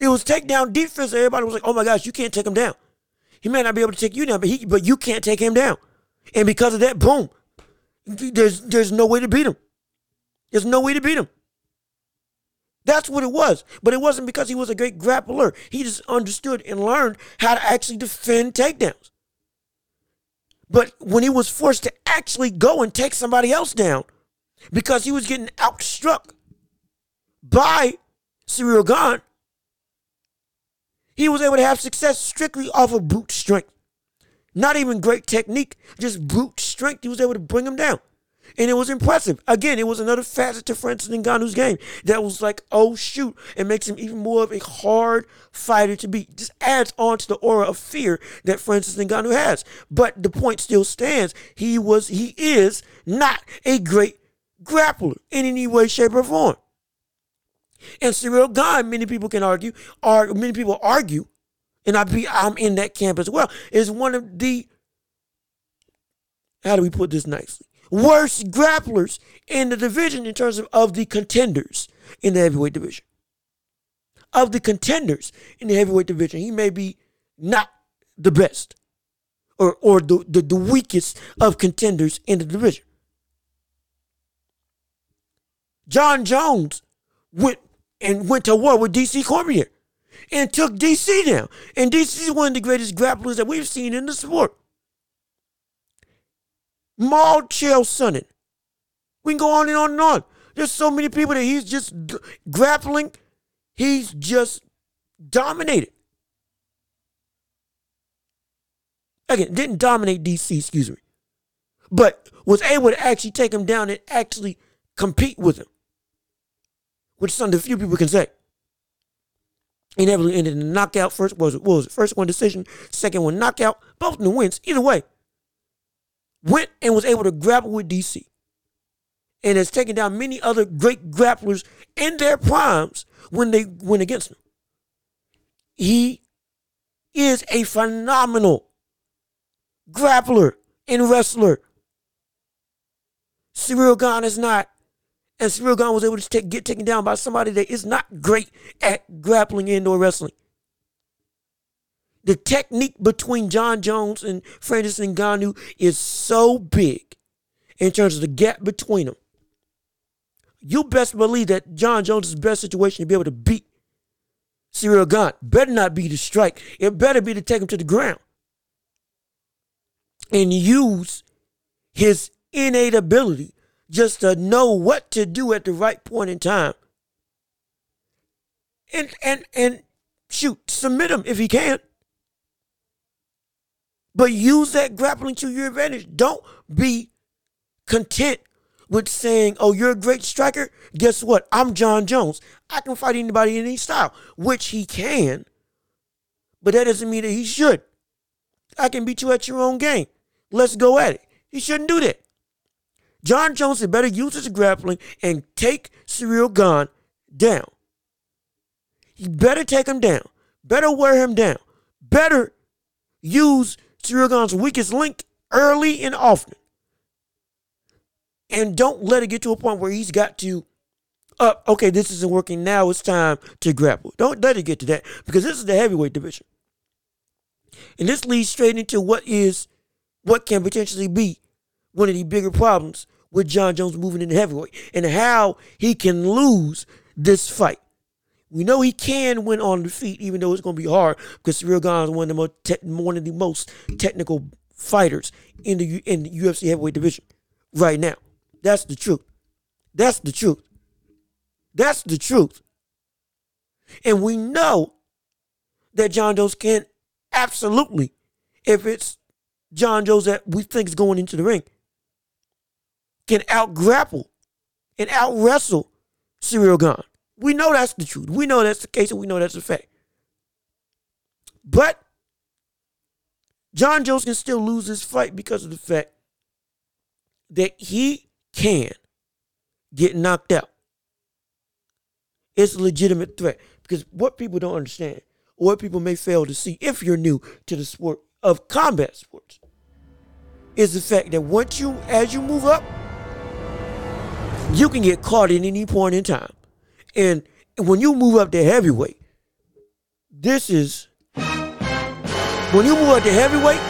It was takedown defense. Everybody was like, "Oh my gosh, you can't take him down. He may not be able to take you down, but he, but you can't take him down." And because of that, boom, there's there's no way to beat him. There's no way to beat him. That's what it was. But it wasn't because he was a great grappler. He just understood and learned how to actually defend takedowns. But when he was forced to actually go and take somebody else down, because he was getting outstruck by Ciryl Gane, he was able to have success strictly off of brute strength. Not even great technique, just brute strength. He was able to bring him down. And it was impressive. Again, it was another facet to Francis Ngannou's game that was like, oh shoot, it makes him even more of a hard fighter to beat. Just adds on to the aura of fear that Francis Ngannou has. But the point still stands. He was, he is not a great grappler in any way, shape, or form. And Ciryl Gane, many people can argue, or many people argue, and I be I'm in that camp as well, is one of the how do we put this nicely? Worst grapplers in the division in terms of, of the contenders in the heavyweight division. Of the contenders in the heavyweight division, he may be not the best or, or the, the, the weakest of contenders in the division. Jon Jones went and went to war with DC Cormier and took DC down. And DC is one of the greatest grapplers that we've seen in the sport. Maul Chael Sonnen. We can go on and on and on. There's so many people that he's just g- grappling. He's just dominated. Again, didn't dominate DC, excuse me. But was able to actually take him down and actually compete with him which is something few people can say. Never ended in a knockout. First was it was it? First one decision, second one knockout. Both in the wins. Either way, went and was able to grapple with DC, and has taken down many other great grapplers in their primes when they went against him. He is a phenomenal grappler and wrestler. Ciryl Gane is not and Ciryl Gane was able to take, get taken down by somebody that is not great at grappling indoor wrestling. The technique between Jon Jones and Francis Ngannou is so big in terms of the gap between them. You best believe that Jon Jones' is best situation to be able to beat Ciryl Gane better not be to strike. It better be to take him to the ground and use his innate ability just to know what to do at the right point in time. And and and shoot, submit him if he can. But use that grappling to your advantage. Don't be content with saying, oh, you're a great striker. Guess what? I'm Jon Jones. I can fight anybody in any style, which he can. But that doesn't mean that he should. I can beat you at your own game. Let's go at it. He shouldn't do that. Jon Jones had better use his grappling and take Ciryl Gane down. He better take him down. Better wear him down. Better use Ciryl Gane's weakest link early and often. And don't let it get to a point where he's got to, uh, okay, this isn't working. Now it's time to grapple. Don't let it get to that because this is the heavyweight division. And this leads straight into what is, what can potentially be one of the bigger problems with Jon Jones moving into heavyweight and how he can lose this fight. We know he can win on the feet, even though it's going to be hard because Ciryl Gane is one of the most te- one of the most technical fighters in the in the UFC heavyweight division right now. That's the truth. That's the truth. That's the truth. And we know that Jon Jones can absolutely, if it's Jon Jones that we think is going into the ring, can out grapple and out wrestle Ciryl Gane. We know that's the truth. We know that's the case, and we know that's a fact. But Jon Jones can still lose his fight because of the fact that he can get knocked out. It's a legitimate threat because what people don't understand, or what people may fail to see if you're new to the sport of combat sports, is the fact that once you, as you move up, you can get caught at any point in time. And when you move up to heavyweight, this is when you move up to heavyweight,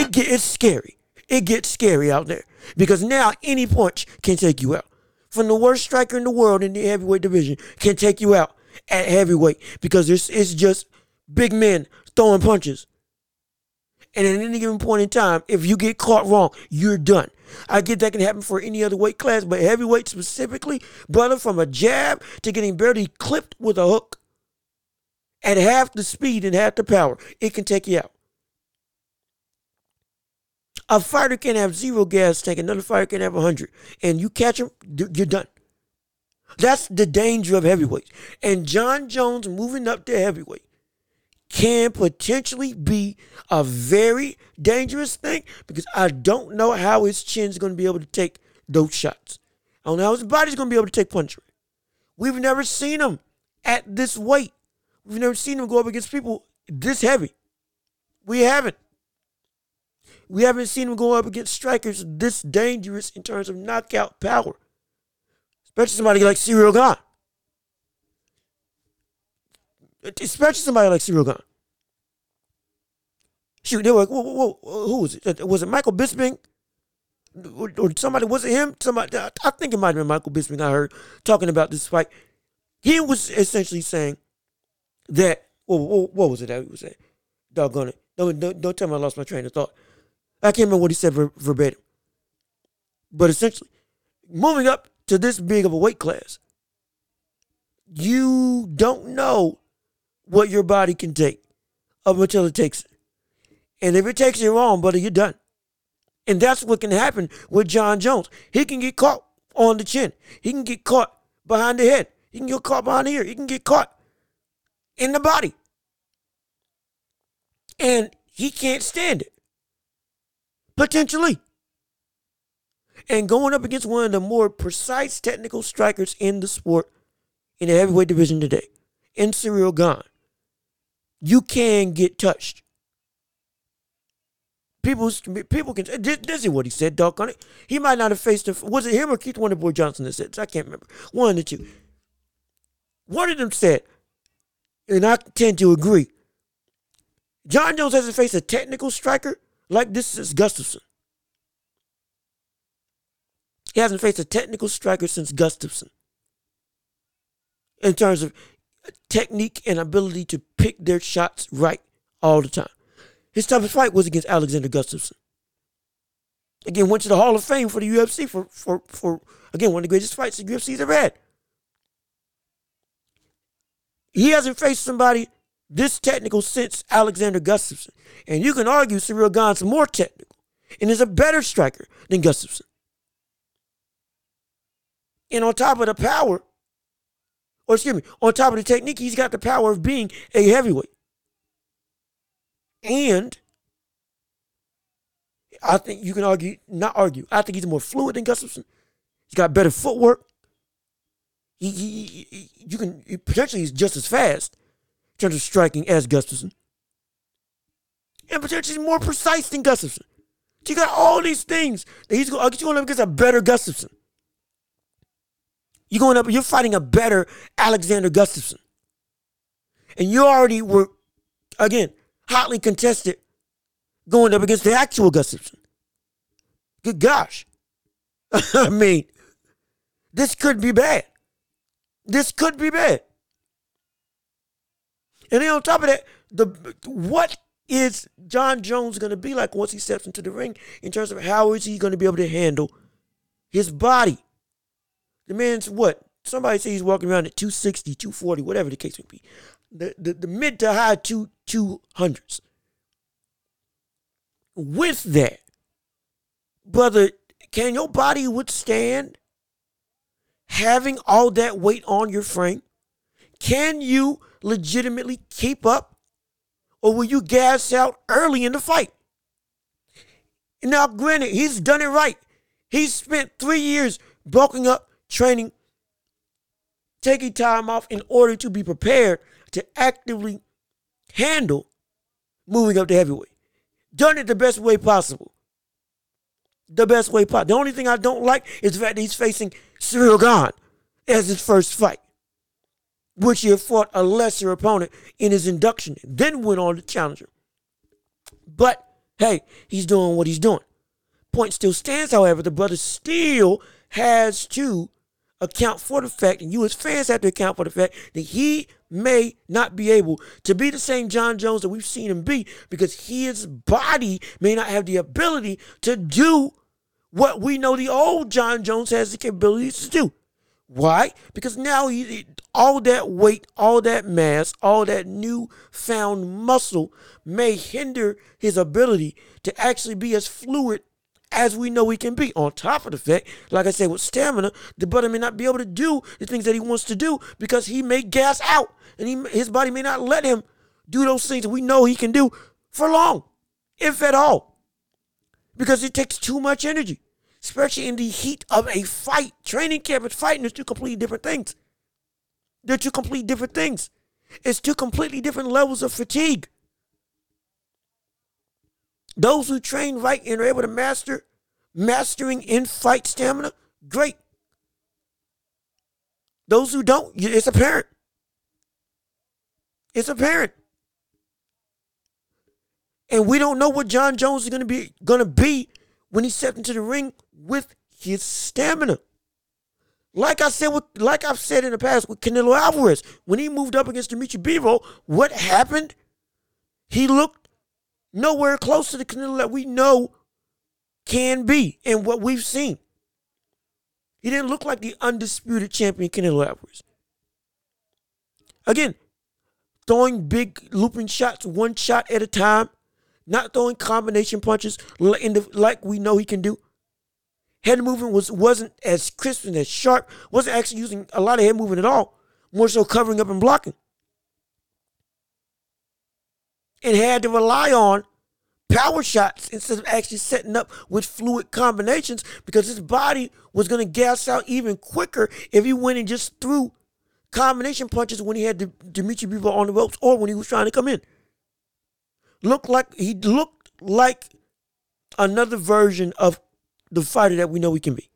it get, it's scary. It gets scary out there because now any punch can take you out. From the worst striker in the world in the heavyweight division can take you out at heavyweight because it's, it's just big men throwing punches. And at any given point in time, if you get caught wrong, you're done. I get that can happen for any other weight class, but heavyweight specifically, brother, from a jab to getting barely clipped with a hook at half the speed and half the power, it can take you out. A fighter can have zero gas tank, another fighter can have 100. And you catch him, you're done. That's the danger of heavyweight. And Jon Jones moving up to heavyweight can potentially be a very dangerous thing because I don't know how his chin's going to be able to take those shots. I don't know how his body's going to be able to take punchery. We've never seen him at this weight. We've never seen him go up against people this heavy. We haven't. We haven't seen him go up against strikers this dangerous in terms of knockout power. Especially somebody like Ciryl Gane. Especially somebody like Ciryl Gane. Shoot, they were, whoa, whoa, whoa, who was it? Was it Michael Bisping? Or, somebody, was it him? Somebody, I think it might have been Michael Bisping I heard talking about this fight. He was essentially saying that, well, what was it that he was saying? Doggone it. Don't, don't, don't tell me I lost my train of thought. I can't remember what he said ver- verbatim. But essentially, moving up to this big of a weight class, you don't know what your body can take up until it takes it. And if it takes you wrong, buddy, you're done. And that's what can happen with Jon Jones. He can get caught on the chin. He can get caught behind the head. He can get caught behind the ear. He can get caught in the body. And he can't stand it. Potentially. And going up against one of the more precise technical strikers in the sport in the heavyweight division today, in Ciryl Gane, you can get touched. People, people can. This, this is what he said, Doc. On it, he might not have faced. A, was it him or Keith Wonderboy Johnson that said? I can't remember. One of the two. One of them said, and I tend to agree. Jon Jones hasn't faced a technical striker like this since Gustafsson. He hasn't faced a technical striker since Gustafsson. In terms of technique and ability to pick their shots right all the time. His toughest fight was against Alexander Gustafsson. Again, went to the Hall of Fame for the UFC for for for again one of the greatest fights the UFC's ever had. He hasn't faced somebody this technical since Alexander Gustafsson. And you can argue Ciryl Gane's more technical and is a better striker than Gustafsson. And on top of the power, or excuse me, on top of the technique, he's got the power of being a heavyweight. And I think you can argue, not argue, I think he's more fluid than Gustafsson. He's got better footwork. He, he, he you can he, potentially he's just as fast in terms of striking as Gustafsson. And potentially more precise than Gustafsson. you got all these things that he's going, going up against a better Gustafsson. You're going up, you're fighting a better Alexander Gustafsson. And you already were, again, hotly contested going up against the actual Gustafsson. Good gosh. I mean, this could be bad. This could be bad. And then on top of that, the what is Jon Jones going to be like once he steps into the ring in terms of how is he going to be able to handle his body? The man's what? Somebody say he's walking around at 260, 240, whatever the case may be. The, the, the mid to high two, 200s. With that, brother, can your body withstand having all that weight on your frame? Can you legitimately keep up? Or will you gas out early in the fight? Now, granted, he's done it right. He's spent three years bulking up training, taking time off in order to be prepared to actively handle moving up to heavyweight. Done it the best way possible. The best way possible. The only thing I don't like is the fact that he's facing Ciryl Gane as his first fight, which he had fought a lesser opponent in his induction, then went on to challenge him. But hey, he's doing what he's doing. Point still stands, however, the brother still has to account for the fact, and you as fans have to account for the fact that he may not be able to be the same Jon Jones that we've seen him be because his body may not have the ability to do what we know the old Jon Jones has the capabilities to do. Why? Because now he, all that weight, all that mass, all that newfound muscle may hinder his ability to actually be as fluid as we know he can be. On top of the fact, like I said, with stamina, the brother may not be able to do the things that he wants to do because he may gas out, and he, his body may not let him do those things that we know he can do for long, if at all, because it takes too much energy, especially in the heat of a fight. Training camp and fighting is two completely different things. They're two completely different things. It's two completely different levels of fatigue. Those who train right and are able to master mastering in fight stamina, great. Those who don't, it's apparent. It's apparent. And we don't know what Jon Jones is to be to be when he steps into the ring with his stamina. Like I said, with, like I've said in the past with Canelo Alvarez, when he moved up against Dmitry Bivol, what happened? He looked nowhere close to the Canelo that we know can be and what we've seen. He didn't look like the undisputed champion Canelo Alvarez. Again, throwing big looping shots one shot at a time, not throwing combination punches the, like we know he can do. Head movement was wasn't as crisp and as sharp. wasn't actually using a lot of head movement at all. More so covering up and blocking and had to rely on power shots instead of actually setting up with fluid combinations because his body was going to gas out even quicker if he went and just threw combination punches when he had Dmitry Bivol on the ropes or when he was trying to come in. Looked like he looked like another version of the fighter that we know he can be.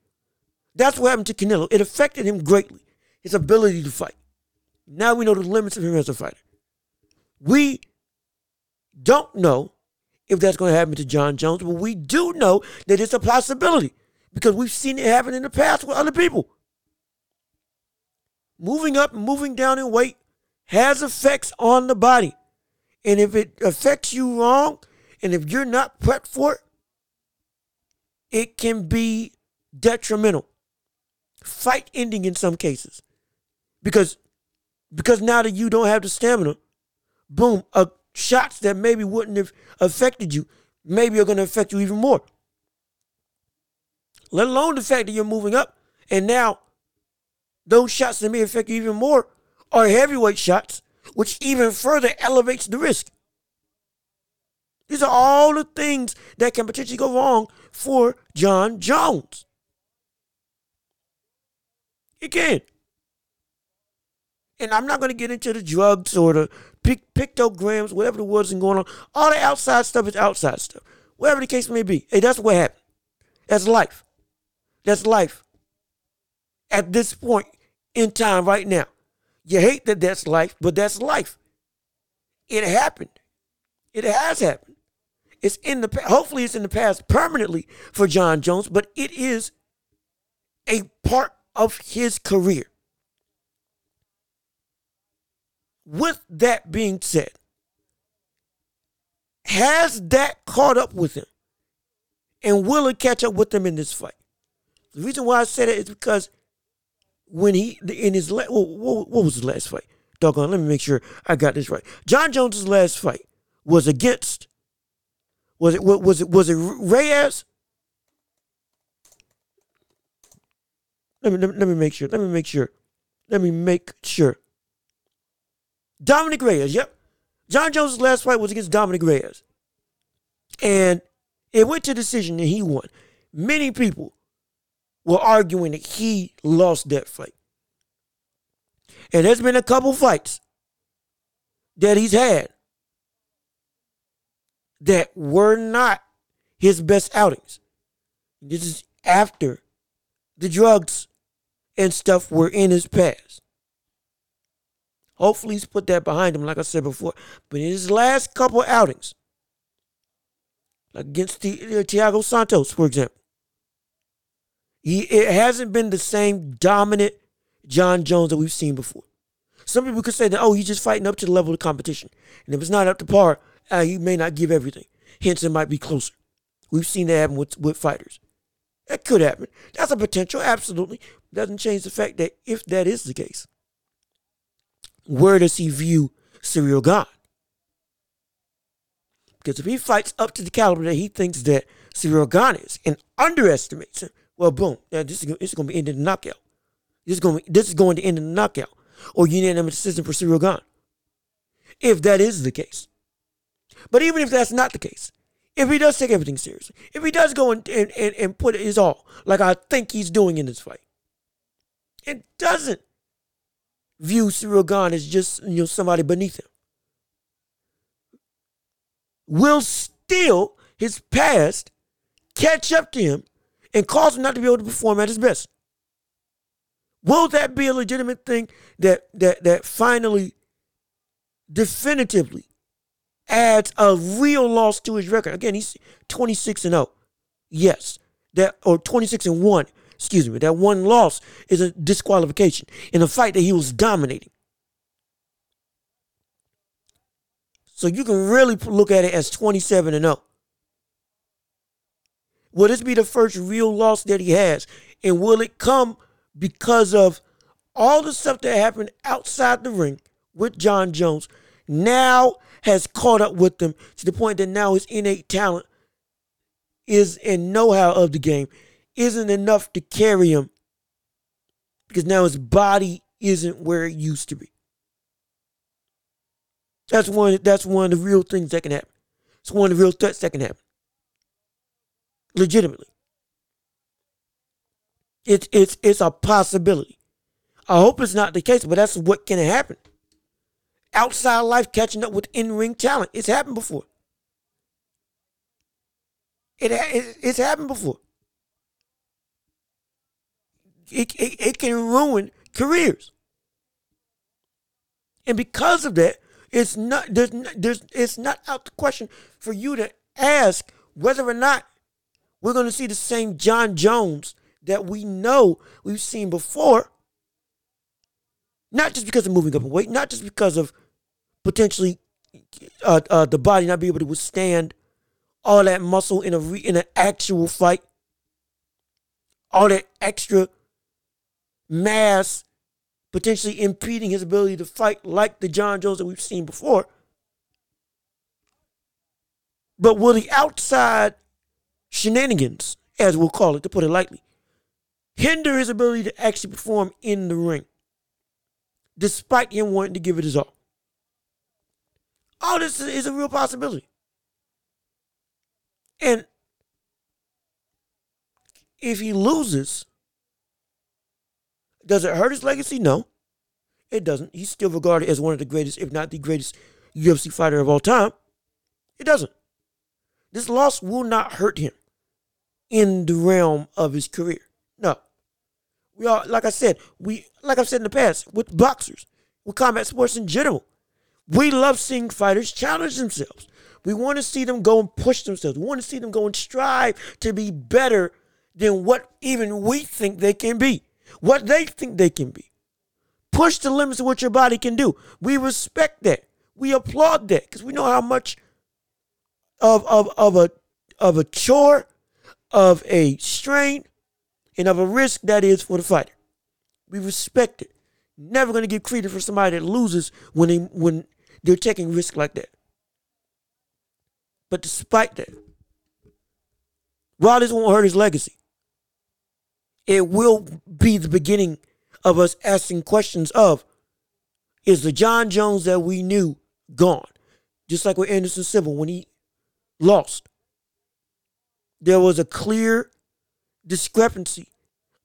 That's what happened to Canelo. It affected him greatly, his ability to fight. Now we know the limits of him as a fighter. We don't know if that's going to happen to Jon Jones, but we do know that it's a possibility because we've seen it happen in the past with other people. Moving up and moving down in weight has effects on the body. And if it affects you wrong, and if you're not prepped for it, it can be detrimental, fight ending in some cases, because because now that you don't have the stamina, boom, uh, shots that maybe wouldn't have affected you, maybe are going to affect you even more. Let alone the fact that you're moving up, and now those shots that may affect you even more are heavyweight shots, which even further elevates the risk. These are all the things that can potentially go wrong for Jon Jones. It can. And I'm not going to get into the drugs or the pic- pictograms, whatever the words and going on. All the outside stuff is outside stuff. Whatever the case may be. Hey, that's what happened. That's life. That's life. At this point in time right now. You hate that that's life, but that's life. It happened. It has happened. It's in the hopefully it's in the past permanently for Jon Jones, but it is a part of his career. With that being said, has that caught up with him? And will it catch up with him in this fight? The reason why I said it is because when he in his what, what, what was his last fight? Doggone, let me make sure I got this right. Jon Jones's last fight was against was it was it was it Reyes? Let me, let me let me make sure. Let me make sure. Let me make sure. Dominick Reyes, yep. Jon Jones' last fight was against Dominick Reyes. And it went to decision and he won. Many people were arguing that he lost that fight. And there's been a couple fights that he's had that were not his best outings. This is after the drugs and stuff were in his past. Hopefully, he's put that behind him, like I said before. But in his last couple outings, like against the, uh, Thiago Santos, for example, he it hasn't been the same dominant Jon Jones that we've seen before. Some people could say that, oh, he's just fighting up to the level of competition. And if it's not up to par, uh, he may not give everything. Hence, it might be closer. We've seen that happen with, with fighters. That could happen. That's a potential, absolutely. Doesn't change the fact that if that is the case, where does he view Ciryl Gane? Because if he fights up to the caliber that he thinks that Ciryl Gane is and underestimates him, well, boom, yeah, this is, going to be ending the knockout. This is going, this is going to end in the knockout or unanimous decision for Ciryl Gane. If that is the case. But even if that's not the case, if he does take everything seriously, if he does go and, and, and put his all, like I think he's doing in this fight, it doesn't view Ciryl Gane as just you know somebody beneath him. Will still his past catch up to him and cause him not to be able to perform at his best? Will that be a legitimate thing that that that finally definitively adds a real loss to his record. Again, he's 26 and 0. Yes. That or 26 and 1. Excuse me. That one loss is a disqualification in a fight that he was dominating. So you can really look at it as 27 and 0. Will this be the first real loss that he has? And will it come because of all the stuff that happened outside the ring with Jon Jones? Now has caught up with them to the point that now his innate talent is and know-how of the game isn't enough to carry him because now his body isn't where it used to be. That's one. That's one of the real things that can happen. It's one of the real threats that can happen. Legitimately, it's it's it's a possibility. I hope it's not the case, but that's what can happen outside life catching up with in ring talent. It's happened before. It, it, it's happened before. It, it, it can ruin careers. And because of that, it's not there's, there's it's not out the question for you to ask whether or not we're going to see the same Jon Jones that we know we've seen before. Not just because of moving up in weight, not just because of potentially uh, uh, the body not be able to withstand all that muscle in a re- in an actual fight. all that extra mass potentially impeding his ability to fight like the Jon Jones that we've seen before. But will the outside shenanigans, as we'll call it, to put it lightly, hinder his ability to actually perform in the ring, despite him wanting to give it his all? All this is a real possibility. And if he loses, does it hurt his legacy? No, it doesn't. He's still regarded as one of the greatest, if not the greatest, UFC fighter of all time. It doesn't. This loss will not hurt him in the realm of his career. No. We are, like I said, we like I've said in the past, with boxers, with combat sports in general, we love seeing fighters challenge themselves. We want to see them go and push themselves. We want to see them go and strive to be better than what even we think they can be what they think they can be. Push the limits of what your body can do. We respect that. We applaud that because we know how much of, of, of a of a chore, of a strain, and of a risk that is for the fighter. We respect it. Never gonna give credit for somebody that loses when they when they're taking risk like that. But despite that, this won't hurt his legacy, it will be the beginning of us asking questions of is the Jon Jones that we knew gone? Just like with Anderson Silva when he lost. There was a clear discrepancy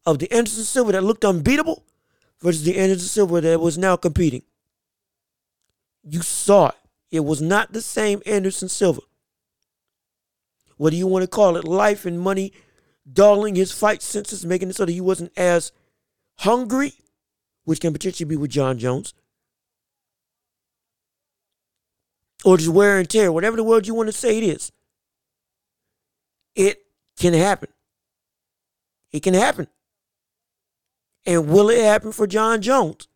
of the Anderson Silva that looked unbeatable versus the Anderson Silva that was now competing. You saw it. It was not the same Anderson Silva. Whether you want to call it life and money dulling his fight senses, making it so that he wasn't as hungry, which can potentially be with Jon Jones, or just wear and tear, whatever the word you want to say it is. It can happen. It can happen. And will it happen for Jon Jones?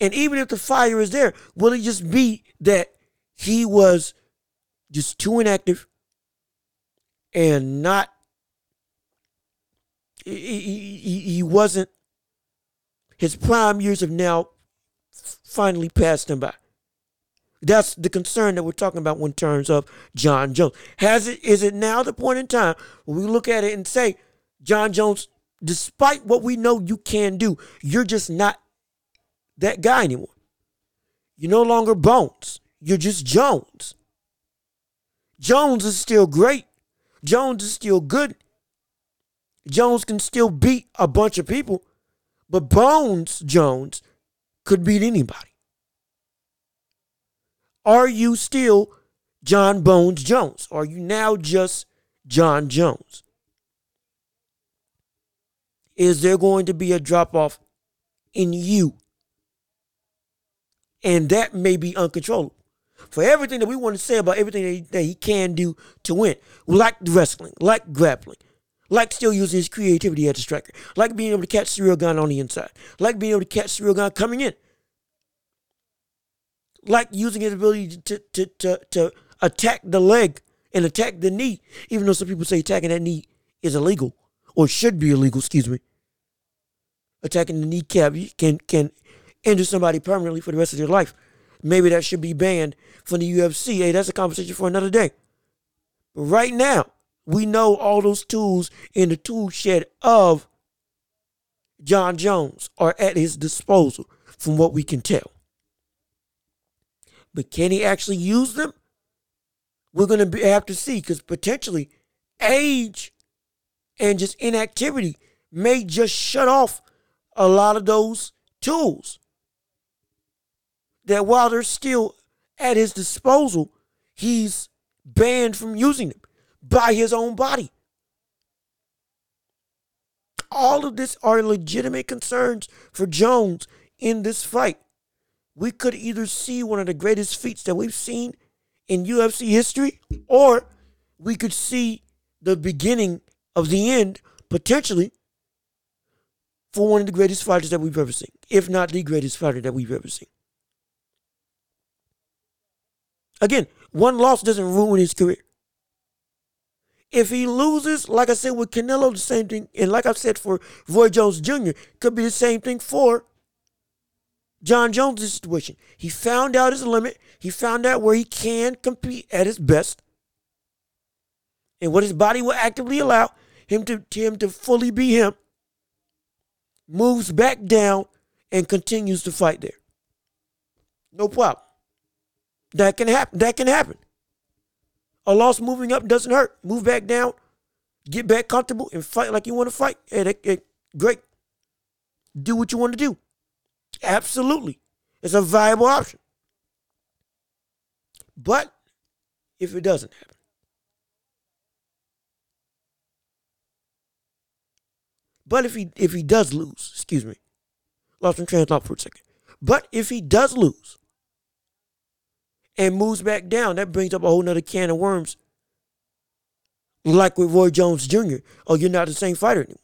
And even if the fire is there, will it just be that he was just too inactive and not he, he, he wasn't, his prime years have now finally passed him by. That's the concern that we're talking about in terms of Jon Jones. Has it is it now the point in time where we look at it and say, Jon Jones, despite what we know you can do, you're just not that guy anymore. You're no longer Bones. You're just Jones. Jones is still great. Jones is still good. Jones can still beat a bunch of people, but Bones Jones could beat anybody. Are you still Jon Bones Jones? Are you now just Jon Jones? Is there going to be a drop off in you? And that may be uncontrollable. For everything that we want to say about everything that he, can do to win, like wrestling, like grappling, like still using his creativity as a striker, like being able to catch the real gun on the inside, like being able to catch the real gun coming in, like using his ability to, to, to, to attack the leg and attack the knee, even though some people say attacking that knee is illegal or should be illegal, excuse me. Attacking the kneecap can can injure somebody permanently for the rest of their life. Maybe that should be banned from the UFC. Hey, that's a conversation for another day. But right now, we know all those tools in the tool shed of Jon Jones are at his disposal, from what we can tell. But can he actually use them? We're going to have to see because potentially age and just inactivity may just shut off a lot of those tools. That while they're still at his disposal, he's banned from using them by his own body. All of this are legitimate concerns for Jones in this fight. We could either see one of the greatest feats that we've seen in UFC history, or we could see the beginning of the end, potentially, for one of the greatest fighters that we've ever seen, if not the greatest fighter that we've ever seen. Again, one loss doesn't ruin his career. If he loses, like I said with Canelo, the same thing, and like I said for Roy Jones Jr., could be the same thing for Jon Jones' situation. He found out his limit. He found out where he can compete at his best, and what his body will actively allow him to him to fully be him. Moves back down and continues to fight there. No problem. That can happen. That can happen. A loss moving up doesn't hurt. Move back down, get back comfortable, and fight like you want to fight. Hey, that, great. Do what you want to do. Absolutely. It's a viable option. But if it doesn't happen, but if he if he does lose, excuse me, lost my train for a second. But if he does lose, and moves back down, that brings up a whole nother can of worms. Like with Roy Jones Jr. Oh, you're not the same fighter anymore.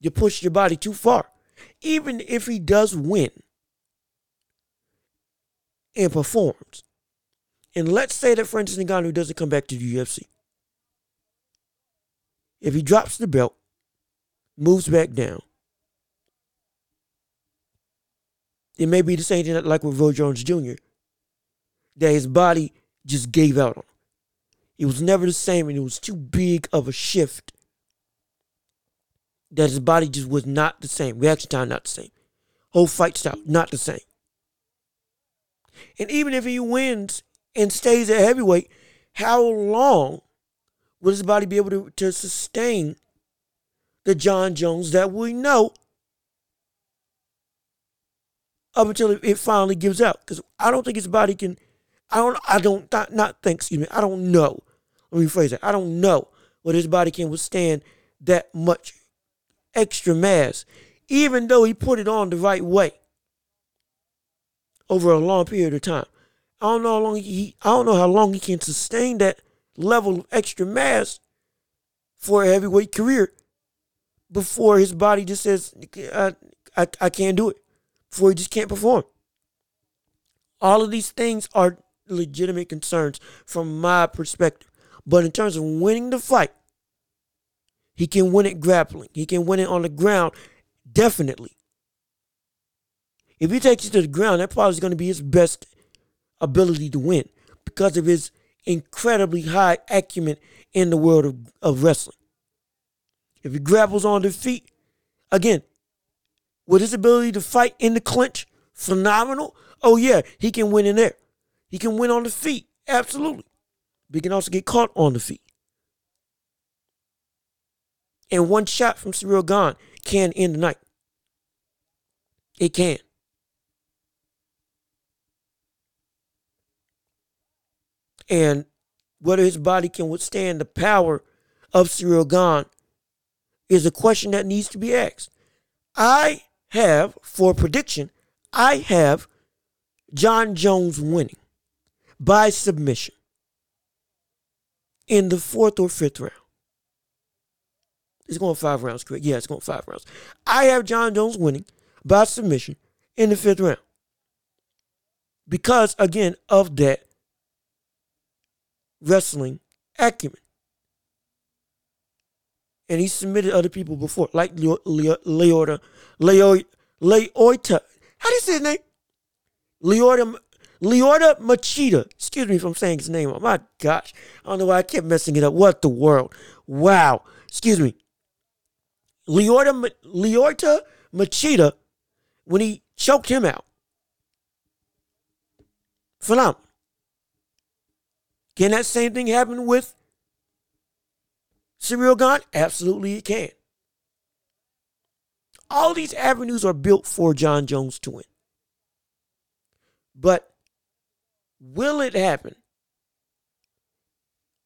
You pushed your body too far. Even if he does win and performs, and let's say that Francis Ngannou doesn't come back to the UFC. If he drops the belt, moves back down, it may be the same thing like with Roy Jones Jr that his body just gave out on. It was never the same, and it was too big of a shift that his body just was not the same. Reaction time not the same. Whole fight style not the same. And even if he wins and stays at heavyweight, how long will his body be able to, to sustain the Jon Jones that we know up until it finally gives out? Because I don't think his body can I don't, I don't, not, not think, excuse me, I don't know. Let me phrase it. I don't know what his body can withstand that much extra mass, even though he put it on the right way over a long period of time. I don't know how long he, I don't know how long he can sustain that level of extra mass for a heavyweight career before his body just says, I, I, I can't do it, before he just can't perform. All of these things are legitimate concerns from my perspective. But in terms of winning the fight, he can win it grappling. He can win it on the ground, definitely. If he takes it to the ground, that probably is going to be his best ability to win because of his incredibly high acumen in the world of, of wrestling. If he grapples on the feet, again, with his ability to fight in the clinch, phenomenal. Oh yeah, he can win in there. He can win on the feet, absolutely. But he can also get caught on the feet. And one shot from Ciryl Gane can end the night. It can. And whether his body can withstand the power of Ciryl Gane is a question that needs to be asked. I have, for prediction, I have Jon Jones winning by submission in the fourth or fifth round. It's going five rounds, correct? Yeah, it's going five rounds. I have Jon Jones winning by submission in the fifth round. Because, again, of that wrestling acumen. And he submitted other people before, like Leota, Leota, Leota. How do you say his name? Leota Lyoto Machida. Excuse me if I'm saying his name. Oh my gosh. I don't know why I kept messing it up. What the world? Wow. Excuse me. Lyoto, Lyoto Machida, when he choked him out. Phenomenal. Can that same thing happen with Ciryl Gane? Absolutely it can. All these avenues are built for Jon Jones to win. But Will it happen?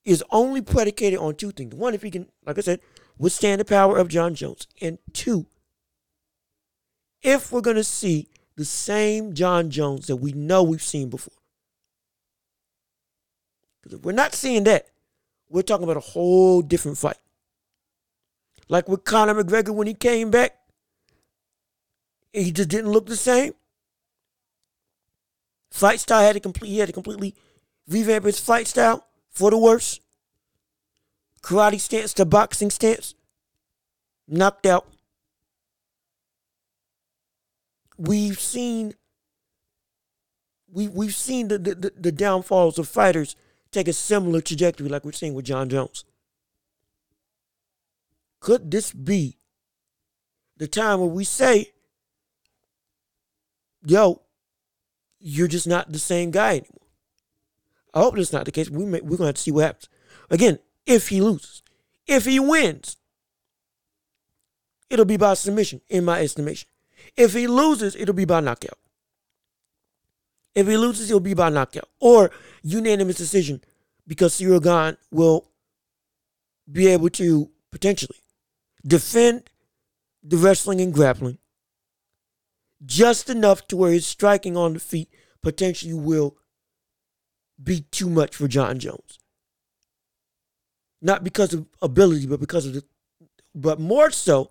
Is only predicated on two things. One, if he can, like I said, withstand the power of Jon Jones. And two, if we're going to see the same Jon Jones that we know we've seen before. Because if we're not seeing that, we're talking about a whole different fight. Like with Conor McGregor when he came back, he just didn't look the same. Fight style had to complete. He had to completely revamp his fight style for the worse. karate stance to boxing stance, knocked out. We've seen we we've seen the, the, the downfalls of fighters take a similar trajectory like we're seeing with Jon Jones. Could this be the time where we say, yo, you're just not the same guy anymore? I hope that's not the case. We may, we're going to have to see what happens. Again, if he loses, if he wins, it'll be by submission, in my estimation. If he loses, it'll be by knockout. If he loses, it'll be by knockout or unanimous decision because Ciryl Gane will be able to potentially defend the wrestling and grappling just enough to where his striking on the feet potentially will be too much for Jon Jones. Not because of ability, but because of the, but more so,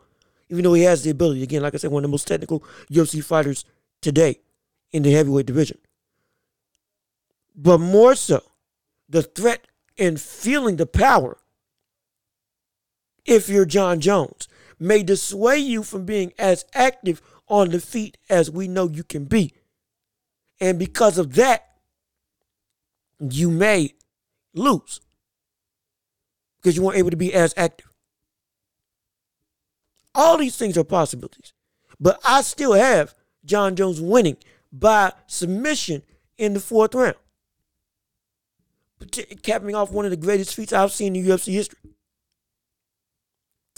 even though he has the ability. Again, like I said, one of the most technical UFC fighters today in the heavyweight division. But more so, the threat and feeling the power, if you're Jon Jones, may dissuade you from being as active on the feet as we know you can be. And because of that, you may lose because you weren't able to be as active. All these things are possibilities. But I still have Jon Jones winning by submission in the fourth round. Capping off one of the greatest feats I've seen in UFC history.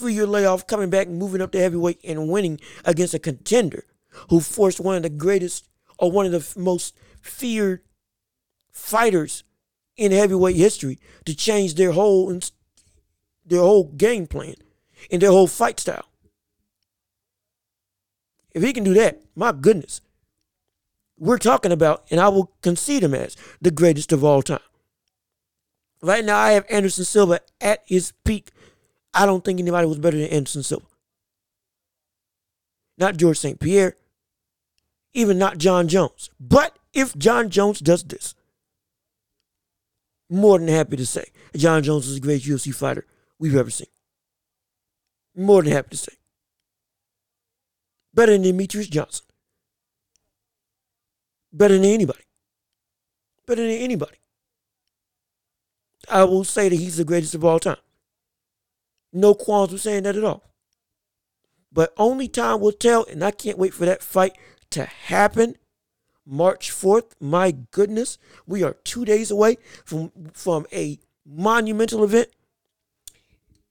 Three year layoff, coming back, moving up to heavyweight, and winning against a contender who forced one of the greatest or one of the most feared fighters in heavyweight history to change their whole their whole game plan and their whole fight style. If he can do that, my goodness, we're talking about, and I will concede him as the greatest of all time. Right now, I have Anderson Silva at his peak. I don't think anybody was better than Anderson Silva. Not Georges St. Pierre, even not Jon Jones. But if Jon Jones does this, more than happy to say Jon Jones is the greatest UFC fighter we've ever seen. More than happy to say. Better than Demetrious Johnson. Better than anybody. Better than anybody. I will say that he's the greatest of all time. No qualms with saying that at all. But only time will tell, and I can't wait for that fight to happen. March 4th, my goodness, we are two days away from, from a monumental event.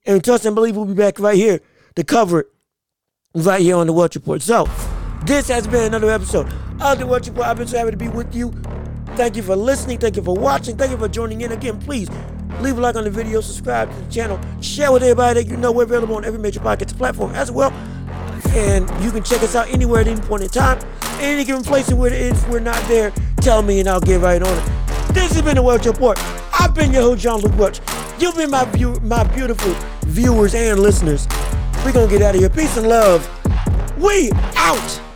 And trust and believe we'll be back right here to cover it right here on the Welch Report. So, this has been another episode of the Welch Report. I've been so happy to be with you. Thank you for listening. Thank you for watching. Thank you for joining in. Again, please leave a like on the video, subscribe to the channel, share with everybody that you know. We're available on every major podcast platform as well. And you can check us out anywhere at any point in time. Any given place and where it is, we're not there, tell me and I'll get right on it. This has been the Welch Report. I've been your host, John Luc Welch. You've been my, view, my beautiful viewers and listeners. We're to get out of here. Peace and love. We out.